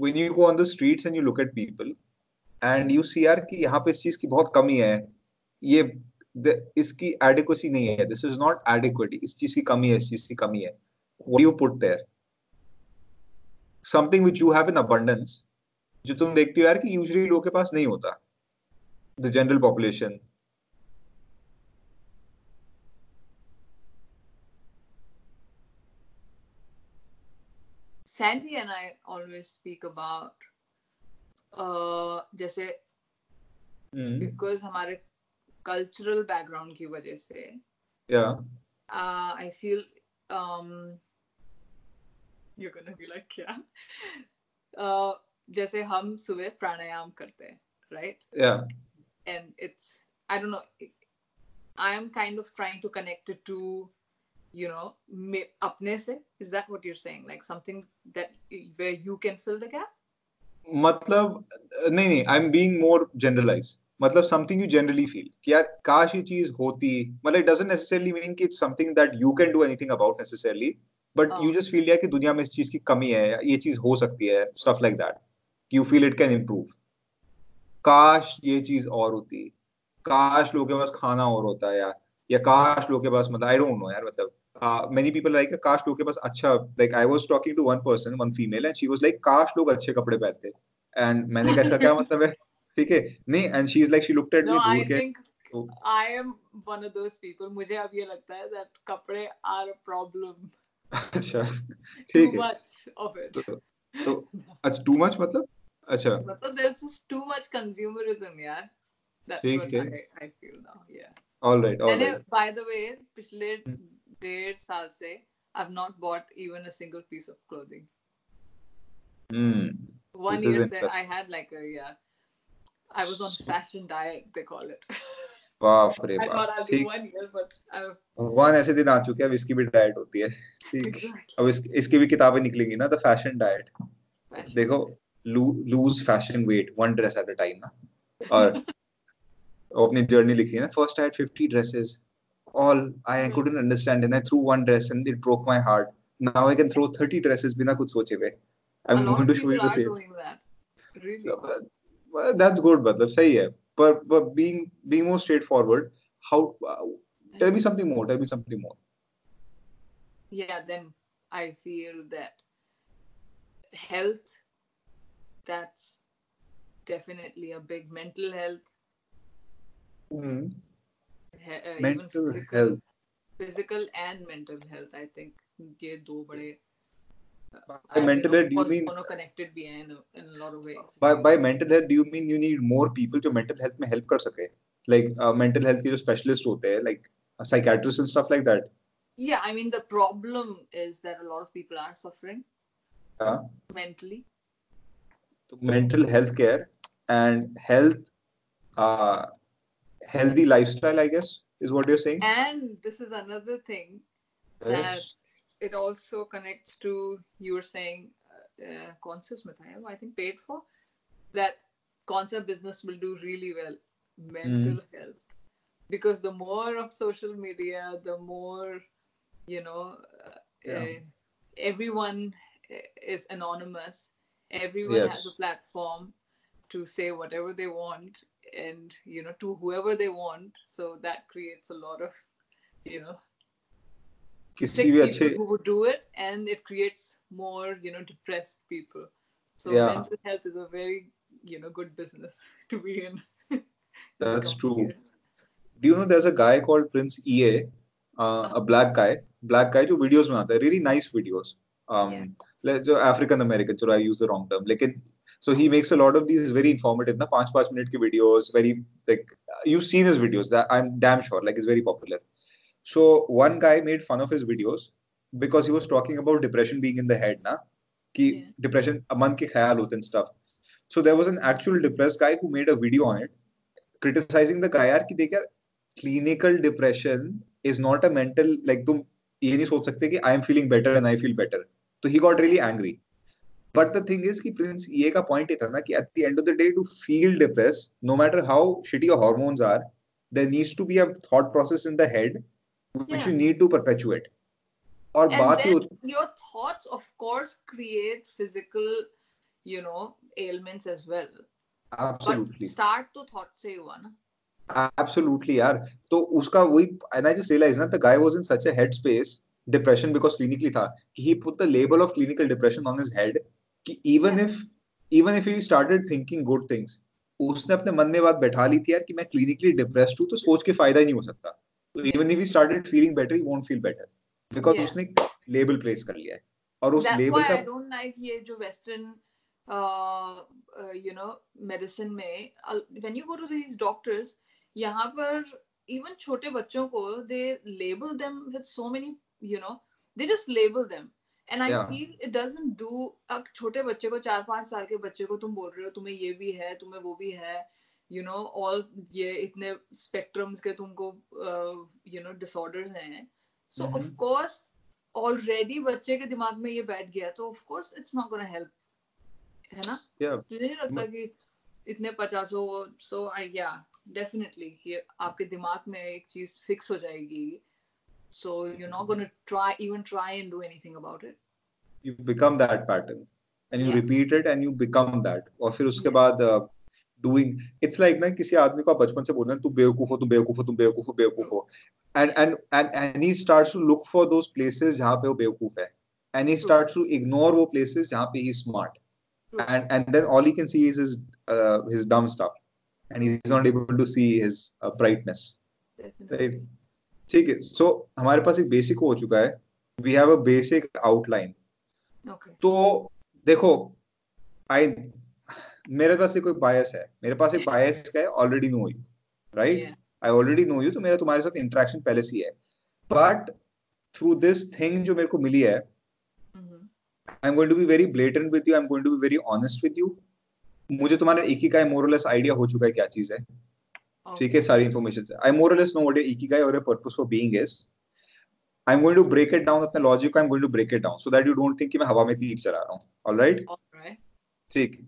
When you go on the streets and you look at people and you see यार कि यहाँ पे इस चीज़ की बहुत कमी है ये इसकी एडिक्वेसी नहीं है दिस इज़ नॉट एडिक्वेटी इस चीज़ की कमी है इस चीज़ की कमी है। What do you put there? Something which you have in abundance, जो तुम देखती हो यार कि usually लोगों के पास नहीं होता. The general population. Sandy and I always speak about uh, जैसे Mm. because हमारे cultural background की वजह से Yeah. uh, I feel um, you gonna be like क्या जैसे हम सुबह प्राणायाम करते हैं राइट या and it's I don't know I am kind of trying to connect to you know अपने से. Is that what you are saying like something that where you can fill the gap मतलब नहीं नहीं I am being more generalised मतलब something you generally feel कि यार काश ये चीज़ होती. मतलब इट डजंट नेसेसरली मीन कि it's something that you can do anything about necessarily but you just feel कि दुनिया में इस चीज़ की कमी है ये चीज़ हो सकती है stuff like that you feel it can improve काश ये चीज़ और होती। काश लोगों के पास खाना और होता है यार। या काश लोगों के पास मतलब आई डोंट नो यार मतलब मेनी पीपल लाइक काश लोगों के पास अच्छा like I was talking to one person one female and she was like काश लोग अच्छे कपड़े पहनते। एंड मैंने कैसा क्या मतलब है? ठीक है? नहीं and she is like she looked at me दूर के। I am one of those people मुझे अब ये लगता है दैट कपड़े आर अ प्रॉब्लम अच्छा ठीक है मच ऑफ इट तो तो अच्छा टू मच मतलब अच्छा मतलब there is too much consumerism यार that's what I I feel now या alright alright by the way पिछले डेढ़ साल से I have not bought even a single piece of clothing hmm one year said I had like a yeah I was on fashion diet they call it बाप रे बाप भगवान ऐसे दिन आ चुके हैं अब इसकी भी डाइट होती है ठीक अब इस, इसकी भी किताबें निकलेंगी ना द फ़ैशन डाइट देखो lose fashion weight one dress at a time ना और अपनी जर्नी लिखी है ना first I had 50 dresses all I couldn't understand and I threw one dress and it broke my heart now I can throw 30 dresses बिना कुछ सोचे हुए people the are same doing that really well, that's good मतलब सही है पर but being being more straightforward how uh, tell me something more tell me something more yeah then I feel that health that's definitely a big mental health mm. he- uh, mental even physical, health physical and mental health I think ये दो बड़े by mental health do you mean दोनों connected भी हैं in a, in a lot of ways by by mental health do you mean you need more people जो mental health में help कर सके like uh, mental health के जो specialist होते हैं like a psychiatrist and stuff like that yeah I mean the problem is that a lot of people are suffering हाँ mentally तो mental health care and health uh, healthy lifestyle i guess is what you're saying and this is another thing that it also connects to you were saying uh, uh concepts, I think paid for that concept business will do really well. Mental mm. health, because the more of social media, the more you know, uh, yeah. uh, everyone uh, is anonymous. Everyone yes. has a platform to say whatever they want and you know to whoever they want so that creates a lot of you know किसी sick भी people अच्छे who would do it and it creates more you know depressed people so Yeah. mental health is a very you know good business to be in in the That's coming true. years. do you know there's a guy called Prince EA, uh, a black guy, black guy जो videos बनाता है, really nice videos. Um, Yeah. like जो African American, so I use the wrong term. लेकिन so he makes a lot of these very informative ना पांच पांच minute के videos, very like you've seen his videos. That I'm damn sure like it's very popular. So one guy made fun of his videos because he was talking about depression being in the head ना कि Yeah. depression मन के ख्याल होते हैं and stuff. So there was an actual depressed guy who made a video on it, criticizing the guy यार कि देख यार clinical depression is not a mental like तुम ये नहीं सोच सकते कि I am feeling better and I feel better. तो he got really angry. But the thing is कि Prince ये का point ये था ना कि at the end of the day to feel depressed, no matter how shitty your hormones are, there needs to be a thought process in the head which Yeah. you need to perpetuate. और and बात होती your thoughts of course create physical you know ailments as well absolutely but start तो thought से ही हुआ ना Absolutely, यार तो उसका वही and I just realized ना the guy was in such a headspace depression because clinically था कि he put the label of clinical depression on his head कि even Yeah. if even if he started thinking good things उसने अपने मन में बात बैठा ली थी यार कि मैं clinically depressed हूँ तो सोच के फ़ायदा ही नहीं हो सकता तो even if he started feeling better he won't feel better because Yeah. उसने label place कर लिया है और उस why का I don't like ये जो western uh, uh, you know medicine में uh, when you go to these doctors यहाँ पर even छोटे बच्चों को they label them with so many you know they just label them and I Yeah. feel it doesn't do अब छोटे बच्चे को चार पाँच साल के बच्चे को तुम बोल रहे हो तुम्हें ये भी है तुम्हें वो भी है यू नो ऑल ये इतने स्पेक्ट्रम्स के तुमको यू नो डिसऑर्डर्स हैं। सो ऑफ़ कोर्स ऑलरेडी बच्चे के दिमाग में ये बैठ गया तो of course it's not gonna help है ना? मुझे नहीं लगता कि इतने पचासो सो आई या डेफिनेटली ये आपके दिमाग में एक चीज़ फिक्स हो जाएगी। So you not gonna try even try and do anything about it you become that pattern and you repeat it and you become that और फिर उसके yeah. बाद doing it's like ना किसी आदमी को आप बचपन से बोल बोलना तू बेवकूफ़ हो तुम बेवकूफ़ हो तुम बेवकूफ़ हो बेवकूफ़ हो and and and and he starts to look for those places जहाँ पे वो बेवकूफ़ है and he True. starts to ignore वो places जहाँ पे smart True. and and then all he can see is his uh, his dumb stuff and he's not able to see his uh, brightness right ठीक है so हमारे पास एक basic हो चुका है we have a basic outline okay तो देखो आई मेरे पास एक कोई बायस है। मेरे पास एक बायस का है already know you right I already know you तो मेरा तुम्हारे साथ इंटरेक्शन पहले से है बट थ्रू दिस थिंग जो मेरे को मिली है I am going to be very blatant with you I am going to be very honest with you मुझे तुम्हारा इकिगाई मोरलेस आइडिया हो चुका है क्या चीज़ है। ठीक है सारी इन्फॉर्मेशन से I more or less know what ikigai और purpose for being is I am going to break it down अपने लॉजिक को I am going to break it down so that you don't think कि मैं हवा में तीर चला रहा हूँ। ऑलराइट ऑलराइट ठीक।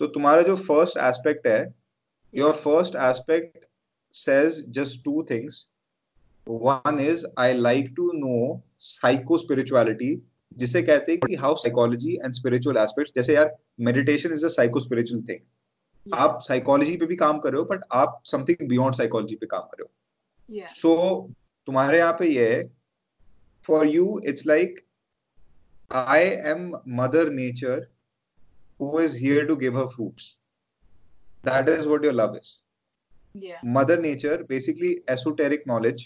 तो तुम्हारा जो फ़र्स्ट एस्पेक्ट है your first aspect says just two things. One is i like to know psycho spirituality जिसे कहते हैं कि how psychology and spiritual aspects जैसे यार meditation is a psycho spiritual thing आप साइकोलॉजी पे भी काम कर रहे हो बट आप समथिंग बियॉन्ड साइकोलॉजी पे काम कर रहे हो. सो तुम्हारे यहाँ पे ये है for you it's like I am mother nature who is here to give her fruits that is what your love is या mother nature basically esoteric knowledge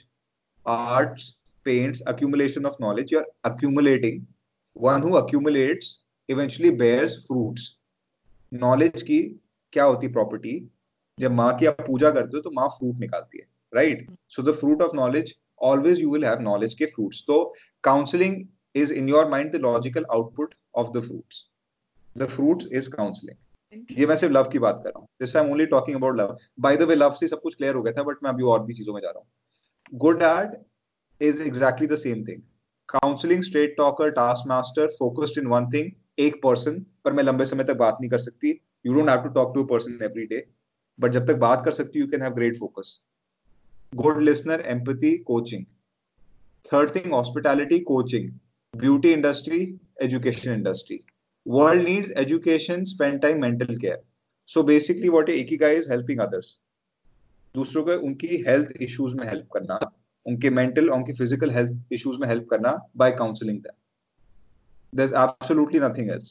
arts paints accumulation of knowledge you're accumulating one who accumulates eventually bears fruits knowledge की क्या होती property जब माँ की आप पूजा करते हो तो माँ फ्रूट निकालती है right so the fruit of knowledge always you will have knowledge के फ्रूट्स तो counselling is in your mind the logical output of the fruits the fruits is counselling ये मैं सिर्फ़ लव की बात कर रहा हूँ। This I am only talking about love by the way love से सब कुछ क्लियर हो गया था बट मैं अभी और भी चीज़ों में जा रहा हूँ। Good dad is exactly the same thing counselling straight talker task master focused in one thing एक पर्सन पर मैं लंबे समय तक बात नहीं कर सकती। You don't have to talk to person every day but जब तक बात कर सकती you can have great focus good listener empathy coaching third thing hospitality coaching beauty industry education industry world needs education spend time mental care so basically what a ikigai is helping others दूसरों को उनकी health issues में help करना उनके mental उनकी physical health issues में help करना by counselling them there's absolutely nothing else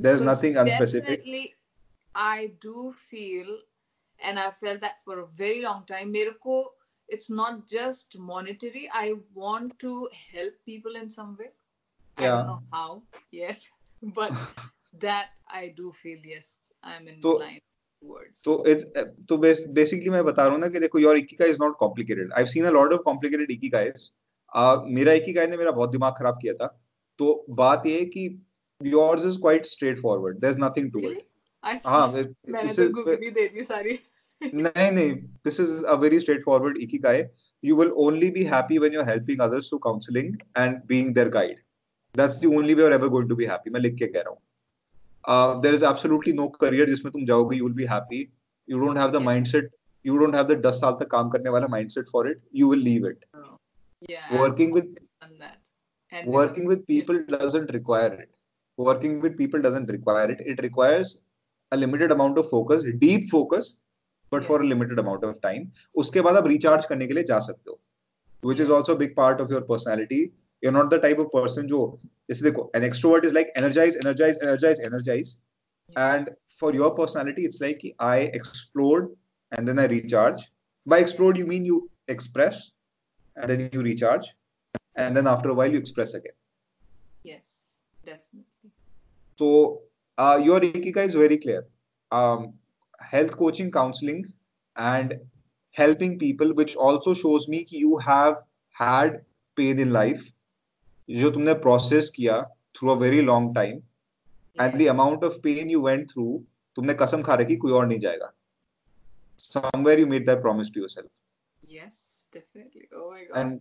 there's So nothing unspecific Definitely, I do feel, and I felt that for a very long time. मेरे को it's not just monetary. I want to help people in some way. I Yeah. don't know how yet, but that I do feel yes, I'm in line. तो it's तो basically मैं बता रहा कि देखो your ikigai is not complicated I seen a of complicated ikigai is मेरा ikigai ने मेरा बहुत दिमाग खराब किया था। तो बात ये कि yours is quite straightforward there is nothing to it हाँ नहीं नहीं. This is a very straightforward ikigai you will only be happy when you helping others to counselling and being there guide that's the only way you're ever going to be happy मैं लिख के कह रहा हूँ uh, there is absolutely no career जिसमें तुम जाओगे you will be happy you don't have the Yeah. mindset you don't have the 10 साल तक काम करने वाला mindset for it you will leave it Yeah, I've working with people doesn't require it working with people doesn't require it it requires a limited amount of focus deep focus but for a limited amount of time उसके बाद आप recharge करने के लिए जा सकते हो which is also a big part of your personality you're not the type of person who is an extrovert is like energize, energize, energize, energize. And for your personality, it's like I explode and then I recharge. By explode, you mean you express and then you recharge. And then after a while, you express again. Yes, definitely. So uh, your Ikigai is very clear. Um, health coaching, counseling, and helping people, which also shows me you have had pain in life जो तुमने process किया through a very long time and the amount of pain you went through तुमने कसम खा रखी कोई और नहीं जाएगा। Somewhere you made that promise to yourself yes definitely oh my God and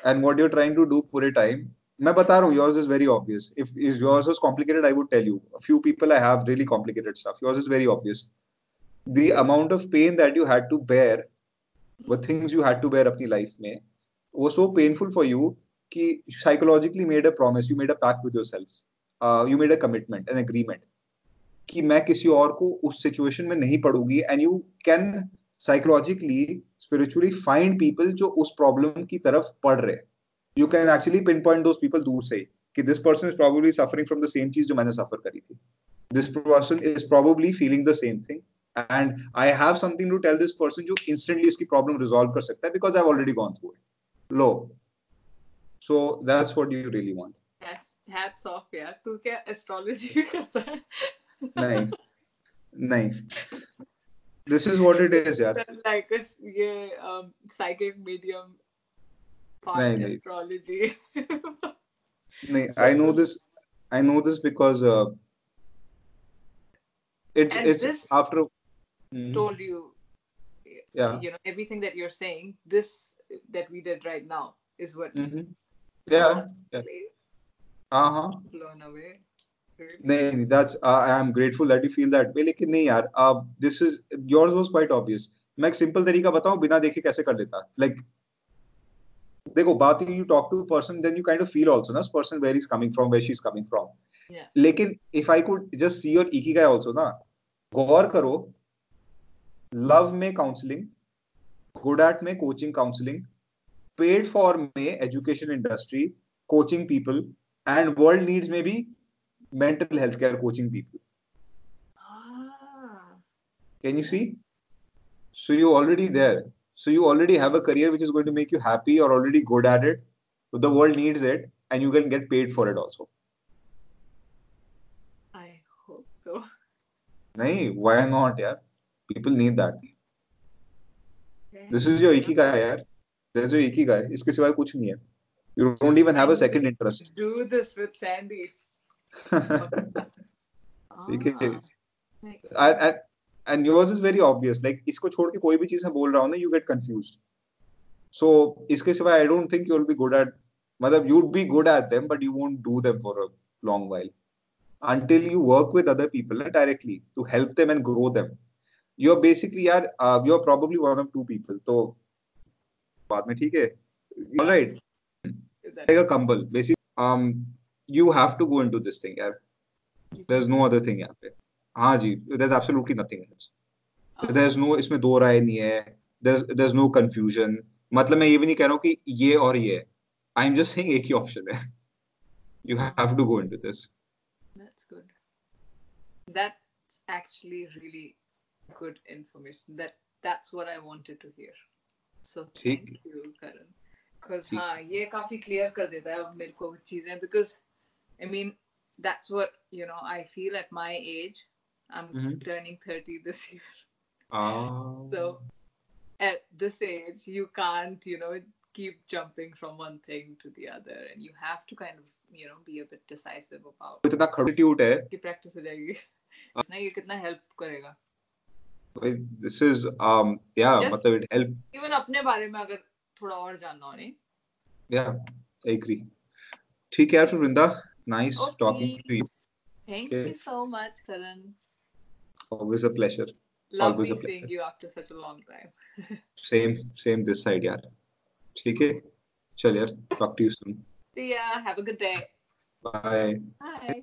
and what you are trying to do पूरे time मैं बता रहा हूँ yours is very obvious if is yours is complicated I would tell you a few people I have really complicated stuff yours is very obvious the amount of pain that you had to bear व things you had to bear अपनी life में वो so painful for you कि made a promise you made a pact with yourself uh, you made a commitment an agreement कि मैं किसी और को उस सिचुएशन में नहीं पड़ूँगी and you can psychologically spiritually find people जो उस प्रॉब्लम की तरफ़ पढ़ रहे you can actually pinpoint those people दूर से कि this person is probably suffering from the same चीज़ जो मैंने सफ़र करी थी। This person is probably feeling the same thing and I have something to tell this person जो instantly इसकी problem resolve कर सकता है because I already gone through it low So that's what you really want hats off यार तू क्या astrology करता है नहीं नहीं this is what it is यार लाइक ये साइकिक मीडियम नहीं नहीं एस्ट्रोलॉजी नहीं I know this I know this because it And it's this after Mhm. told you yeah you know everything that you're saying this that we did right now is what Mhm. Yeah. Yeah uh-huh? नहीं that's uh, I am grateful that you feel that लेकिन नहीं यार this is yours was quite obvious. मैं एक simple तरीका बताऊँ बिना देखे कैसे कर लेता? Like देखो बात you talk to person then you kind of feel also ना person where is coming from where she is coming from लेकिन if I could just see your ikigai also ना गौर करो लव में काउंसलिंग गुड एट में coaching counselling paid for में education industry coaching people and world needs में भी mental health care coaching people ah can you see so you already there so you already have a career which is going to make you happy or already good at it the world needs it and you can get paid for it also I hope so nahi why not yaar people need that this is your ikigai yaar there's your ikigai. guy. Iske sivai kuch nahi hai. You don't even have a second interest. Do this with Sandy. And yours is very obvious like इसको छोड़ के कोई भी चीज़ मैं बोल रहा हूँ ना यू गेट कन्फ्यूज़ सो इसके सिवाय I don't think you will be good at मतलब you'd be good at them but you won't do them for a long while until you work with other people ना directly to help them and grow them you are basically are you are probably one of two people तो बाद में ठीक है right that. कंबल basically um you have to go into this thing यार there's no other thing यहाँ पे हाँ जी there's absolutely nothing else Ah, there's no इसमें दो राय नहीं है there's there's no confusion मतलब मैं ये भी नहीं कह रहा हूँ कि ये और ये है I'm just saying एक ही ऑप्शन है you have to go into this That's good. That's actually really good information. That that's what I wanted to hear. So ठीक thank you, Karan. Because ठीक। हाँ ये काफी clear कर देता है अब मेरे को चीजें because I mean that's what you know I feel at my age. I'm Mhm. turning 30 this year. ah So at this age, you can't, you know, keep jumping from one thing to the other, and you have to kind of, you know, be a bit decisive about इतना खड़ूट है कि practice हो जाएगी ना ये कितना help करेगा this is um या मतलब इट हेल्प इवन अपने बारे में अगर थोड़ा और जानना हो नहीं? या आई एग्री ठीक है यार फिर Vrinda nice talking to you thank you so much Karan always a pleasure always a pleasure you after such a long time same same this side यार ठीक है चल यार talk to you soon see ya have a good day bye bye